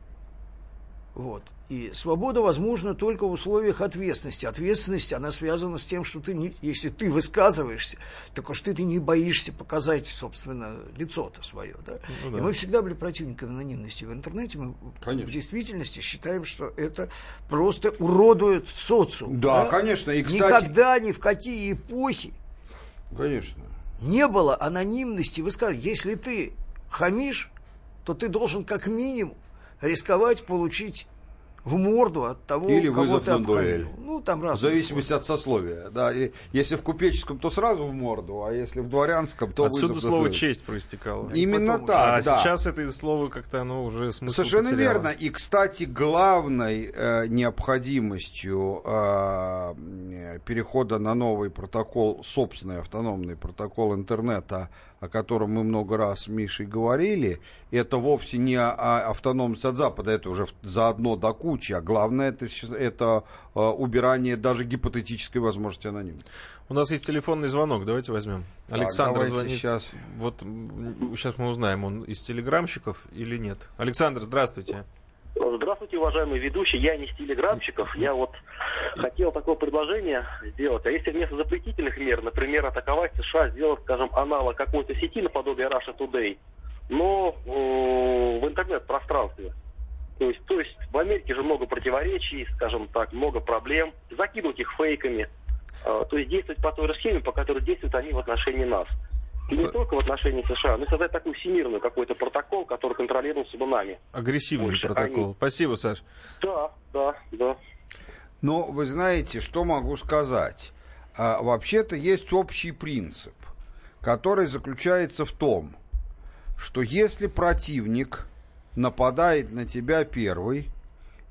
Вот. И свобода возможна только в условиях ответственности. Ответственность, она связана с тем, что ты, не, если ты высказываешься, так уж ты, ты не боишься показать, собственно, лицо-то свое. Да? Ну, да. И мы всегда были противниками анонимности в интернете. Мы конечно. в действительности считаем, что это просто уродует социум. Да, да? конечно. И, кстати... Никогда, ни в какие эпохи конечно. не было анонимности высказывания. Если ты хамишь, то ты должен как минимум рисковать получить в морду от того, Или кого вызов ты на дуэль. Ну, там раз. В зависимости от сословия. Да. И если в купеческом, то сразу в морду, а если в дворянском, то Отсюда вызов слово дуэль. честь проистекало. Именно потом, так, А да. сейчас это слово как-то оно уже смысл Совершенно потеряло. верно. И, кстати, главной э, необходимостью э, перехода на новый протокол, собственный автономный протокол интернета, о котором мы много раз с Мишей говорили, это вовсе не автономность от Запада, это уже заодно до кучи, а главное это, это э, убирание даже гипотетической возможности анонимности. У нас есть телефонный звонок, давайте возьмем. Так, Александр звонит. сейчас. Вот сейчас мы узнаем, он из телеграмщиков или нет. Александр, здравствуйте. Здравствуйте, уважаемые ведущие. Я не из телеграмщиков. Я вот хотел такое предложение сделать. А если вместо запретительных мер, например, атаковать США, сделать, скажем, аналог какой-то сети наподобие Russia Today, но э, в интернет-пространстве. То есть, то есть в Америке же много противоречий, скажем так, много проблем. Закидывать их фейками. Э, то есть действовать по той же схеме, по которой действуют они в отношении нас. И не только в отношении США, но и создать такой всемирный какой-то протокол, который контролировался бы нами. Агрессивный Больше протокол. они. Спасибо, Саш. Да, да, да. Но вы знаете, что могу сказать? А, вообще-то есть общий принцип, который заключается в том, что если противник нападает на тебя первый,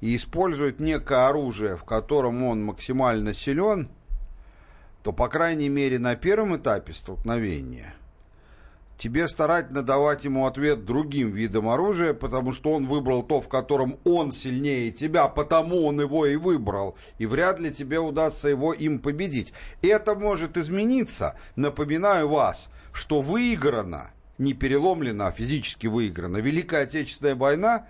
и использует некое оружие, в котором он максимально силен, то, по крайней мере, на первом этапе столкновения тебе старательно давать ему ответ другим видом оружия, потому что он выбрал то, в котором он сильнее тебя, потому он его и выбрал, и вряд ли тебе удастся его им победить. Это может измениться. Напоминаю вас, что выиграна, не переломлена, а физически выиграна, Великая Отечественная война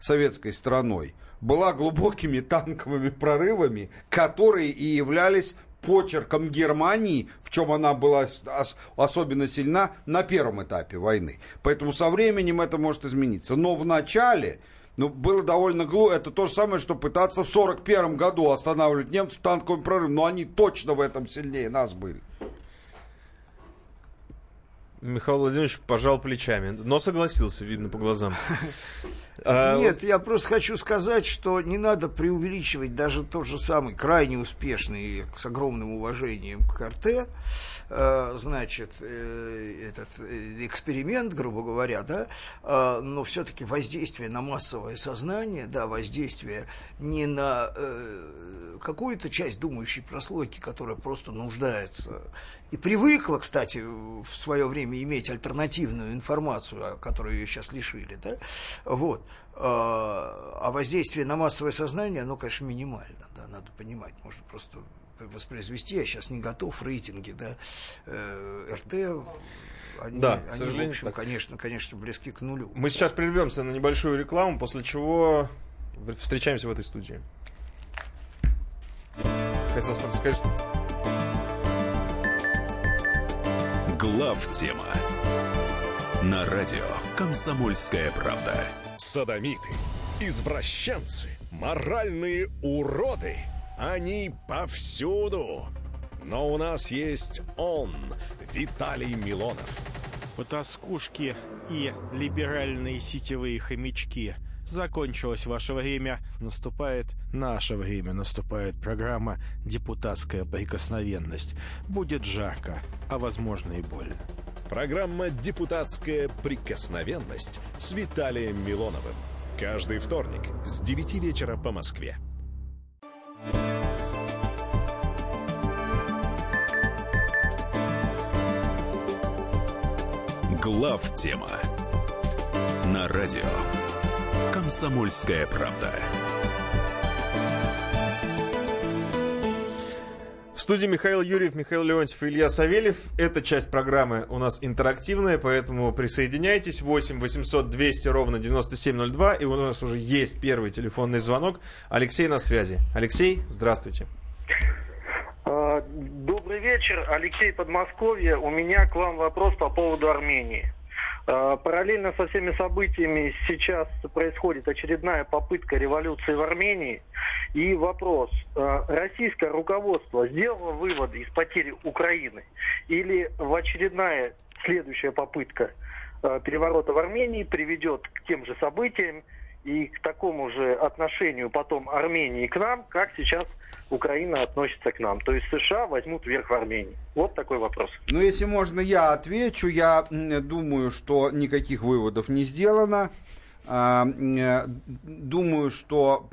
советской страной была глубокими танковыми прорывами, которые и являлись почерком Германии, в чем она была особенно сильна на первом этапе войны. Поэтому со временем это может измениться. Но в начале ну, было довольно глупо. Это то же самое, что пытаться в 1941 году останавливать немцев танковым прорывом. Но они точно в этом сильнее нас были. Михаил Владимирович пожал плечами, но согласился, видно по глазам. *laughs* А, Нет, я просто хочу сказать, что не надо преувеличивать даже тот же самый крайне успешный, с огромным уважением к РТ, э, значит, э, этот э, эксперимент, грубо говоря, да, но все-таки воздействие на массовое сознание, да, воздействие не на какую-то часть думающей прослойки, которая просто нуждается. И привыкла, кстати, в свое время иметь альтернативную информацию, которую ее сейчас лишили, да, вот, а воздействие на массовое сознание, оно, конечно, минимально, да, надо понимать, можно просто воспроизвести, я сейчас не готов, рейтинги, да, э, РТ, они, да, к сожалению, в общем, так. конечно, конечно, близки к нулю. Мы сейчас прервемся на небольшую рекламу, после чего встречаемся в этой студии. Хотел сказать, Глав тема на радио Комсомольская правда. Садомиты, извращенцы, моральные уроды. Они повсюду. Но у нас есть он, Виталий Милонов. Потаскушки и либеральные сетевые хомячки – Закончилось ваше время, наступает наше время, наступает программа «Депутатская прикосновенность». Будет жарко, а возможно и больно. Программа «Депутатская прикосновенность» с Виталием Милоновым. Каждый вторник с 9 вечера по Москве. Глав тема на радио «Комсомольская правда». В студии Михаил Юрьев, Михаил Леонтьев и Илья Савельев. Эта часть программы у нас интерактивная, поэтому присоединяйтесь. 8 800 200 ровно 9702. И у нас уже есть первый телефонный звонок. Алексей на связи. Алексей, здравствуйте. А, добрый вечер. Алексей Подмосковье. У меня к вам вопрос по поводу Армении. А, параллельно со всеми событиями сейчас происходит очередная попытка революции в Армении. И вопрос, а, российское руководство сделало выводы из потери Украины? Или в очередная следующая попытка а, переворота в Армении приведет к тем же событиям и к такому же отношению потом Армении к нам, как сейчас Украина относится к нам. То есть США возьмут верх в Армении. Вот такой вопрос. Ну, если можно, я отвечу. Я думаю, что никаких выводов не сделано. А, думаю, что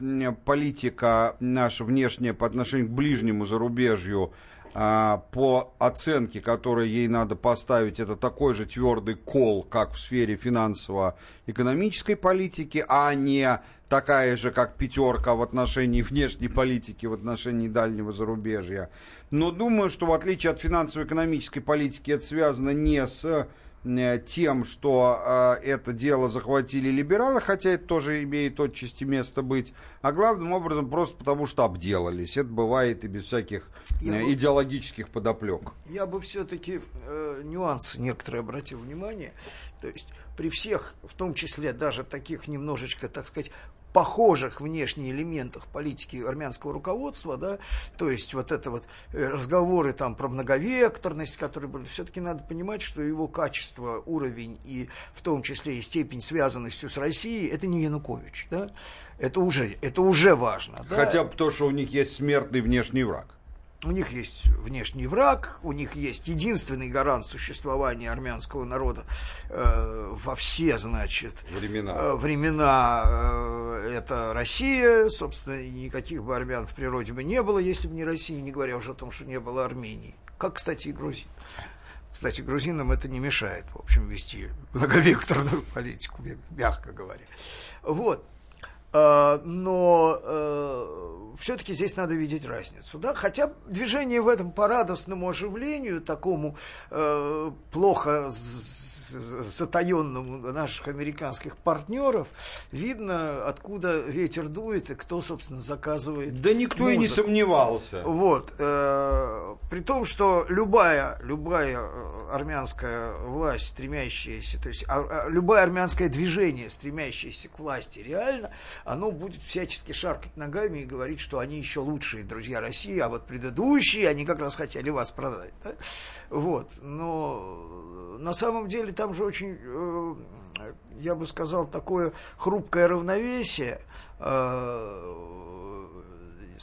политика наша внешняя по отношению к ближнему зарубежью по оценке, которой ей надо поставить, это такой же твердый кол, как в сфере финансово-экономической политики, а не такая же, как пятерка в отношении внешней политики, в отношении дальнего зарубежья. Но думаю, что в отличие от финансово-экономической политики это связано не с тем, что э, это дело захватили либералы, хотя это тоже имеет отчасти место быть, а главным образом просто потому, что обделались. Это бывает и без всяких э, я идеологических бы, подоплек. Я бы все-таки э, нюансы некоторые обратил внимание. То есть при всех, в том числе даже таких немножечко, так сказать, похожих внешне элементах политики армянского руководства, да, то есть вот это вот э, разговоры там про многовекторность, которые были, все-таки надо понимать, что его качество, уровень и в том числе и степень связанности с Россией, это не Янукович, да, это уже, это уже важно. Да? Хотя бы то, что у них есть смертный внешний враг. У них есть внешний враг, у них есть единственный гарант существования армянского народа э, во все, значит, времена. Э, времена э, это Россия, собственно, никаких бы армян в природе бы не было, если бы не Россия, не говоря уже о том, что не было Армении. Как, кстати, и Грузин. Кстати, грузинам это не мешает, в общем, вести многовекторную *laughs* политику, мягко говоря. Вот. А, но э, все-таки здесь надо видеть разницу. Да? Хотя движение в этом по радостному оживлению, такому э, плохо затаенному наших американских партнеров, видно, откуда ветер дует и кто, собственно, заказывает. Да никто музыку. и не сомневался. Вот. Э, при том, что любая, любая э, армянская власть, стремящаяся, то есть а, а, любое армянское движение, стремящееся к власти, реально, оно будет всячески шаркать ногами и говорить, что они еще лучшие друзья России, а вот предыдущие, они как раз хотели вас продать. Да? Вот. Но на самом деле там же очень, э, я бы сказал, такое хрупкое равновесие э,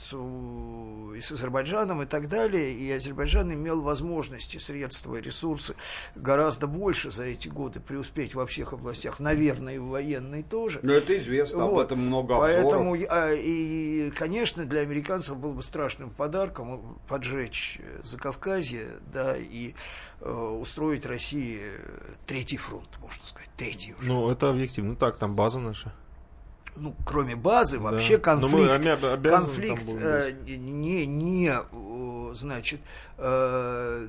с, и с Азербайджаном и так далее, и Азербайджан имел возможности, средства и ресурсы гораздо больше за эти годы преуспеть во всех областях, наверное, и в военной тоже. Но это известно, вот. об этом много обзоров. Поэтому, а, и, конечно, для американцев было бы страшным подарком поджечь Закавказье, да, и э, устроить России третий фронт, можно сказать, третий уже. Ну, это объективно так, там база наша ну, кроме базы, вообще да. конфликт, конфликт э, не, не, значит, э,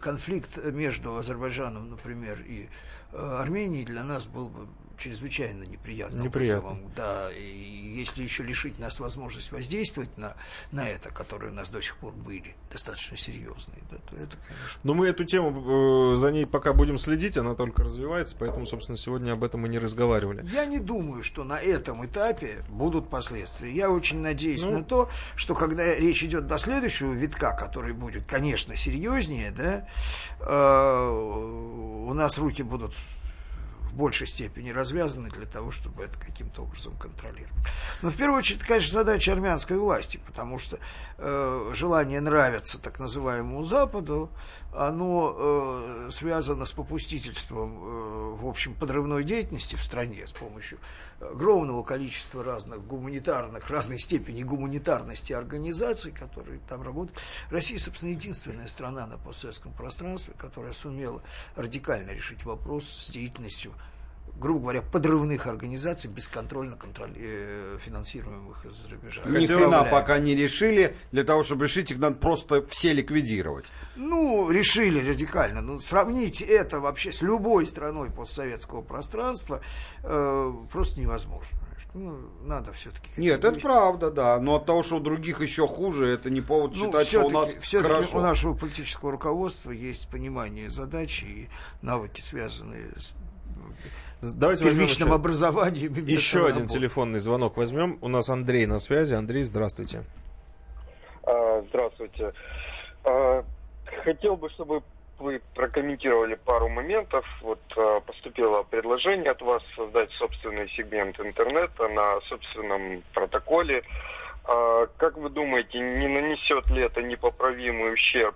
конфликт между Азербайджаном, например, и э, Арменией для нас был бы чрезвычайно неприятным Неприятно. вызовом. Да, и если еще лишить нас возможность воздействовать на, на это, которые у нас до сих пор были, достаточно серьезные, да, то это, конечно... Но мы эту тему, э, за ней пока будем следить, она только развивается, поэтому, собственно, сегодня об этом мы не разговаривали. Я не думаю, что на этом этапе будут последствия. Я очень надеюсь ну... на то, что когда речь идет до следующего витка, который будет, конечно, серьезнее, да, э, у нас руки будут большей степени развязаны для того, чтобы это каким-то образом контролировать. Но в первую очередь, конечно, задача армянской власти, потому что э, желание нравиться так называемому Западу, оно э, связано с попустительством, э, в общем, подрывной деятельности в стране с помощью огромного количества разных гуманитарных, разной степени гуманитарности организаций, которые там работают. Россия, собственно, единственная страна на постсоветском пространстве, которая сумела радикально решить вопрос с деятельностью грубо говоря, подрывных организаций, бесконтрольно контроль... Э, финансируемых из-за рубежа. Ни хрена пока не решили. Для того, чтобы решить их, надо просто все ликвидировать. Ну, решили радикально. Ну, сравнить это вообще с любой страной постсоветского пространства э, просто невозможно. Ну, надо все-таки... Нет, это правда, да. Но от того, что у других еще хуже, это не повод ну, считать, что у нас хорошо. у нашего политического руководства есть понимание задачи и навыки, связанные с Давайте еще, образованием. Еще один работы. телефонный звонок возьмем. У нас Андрей на связи. Андрей, здравствуйте. А, здравствуйте. А, хотел бы, чтобы вы прокомментировали пару моментов. Вот а, поступило предложение от вас создать собственный сегмент интернета на собственном протоколе. Как вы думаете, не нанесет ли это непоправимый ущерб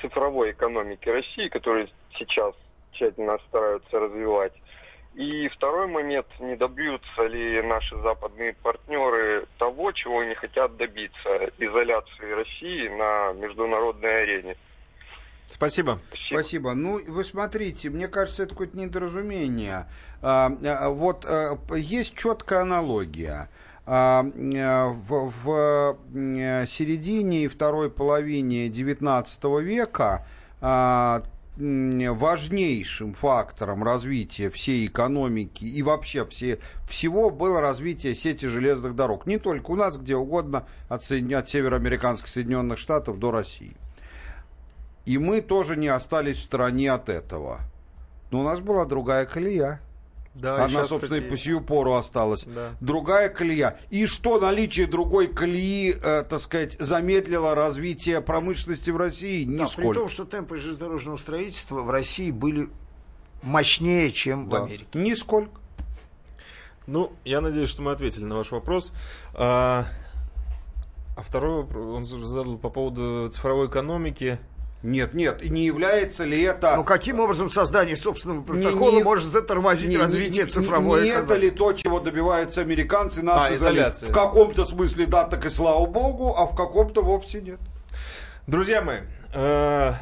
цифровой экономике России, которая сейчас тщательно стараются развивать. И второй момент, не добьются ли наши западные партнеры того, чего они хотят добиться, изоляции России на международной арене. Спасибо. Спасибо. Спасибо. Ну, вы смотрите, мне кажется, это какое-то недоразумение. А, а, вот а, есть четкая аналогия. А, в, в середине и второй половине XIX века а, важнейшим фактором развития всей экономики и вообще все, всего было развитие сети железных дорог. Не только у нас, где угодно, от, от североамериканских Соединенных Штатов до России. И мы тоже не остались в стороне от этого. Но у нас была другая колея. Да, Она, сейчас, собственно, кстати... и по сию пору осталась. Да. Другая колея. И что наличие другой колеи, э, так сказать, замедлило развитие промышленности в России? Нисколько. Да, при том, что темпы железнодорожного строительства в России были мощнее, чем да. в Америке. Нисколько. Ну, я надеюсь, что мы ответили на ваш вопрос. А, А второй вопрос он задал по поводу цифровой экономики. Нет, нет, и не является ли это... Ну, каким образом создание собственного протокола не, не, может затормозить не, развитие не, цифровой Не, не это ли то, чего добиваются американцы, нас а, изоляция. В каком-то смысле, да, так и слава богу, а в каком-то вовсе нет. Друзья мои, э,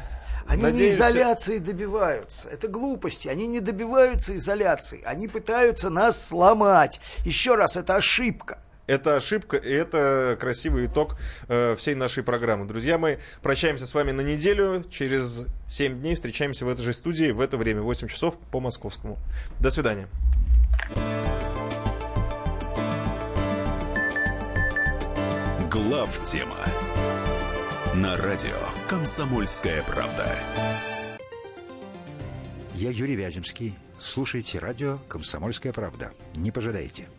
они Надеемся... не изоляции добиваются. Это глупости. Они не добиваются изоляции. Они пытаются нас сломать. Еще раз, это ошибка. Это ошибка, и это красивый итог э, всей нашей программы. Друзья мои, прощаемся с вами на неделю. Через 7 дней встречаемся в этой же студии в это время, 8 часов по московскому. До свидания. Глав тема на радио «Комсомольская правда». Я Юрий Вяземский. Слушайте радио «Комсомольская правда». Не пожалеете.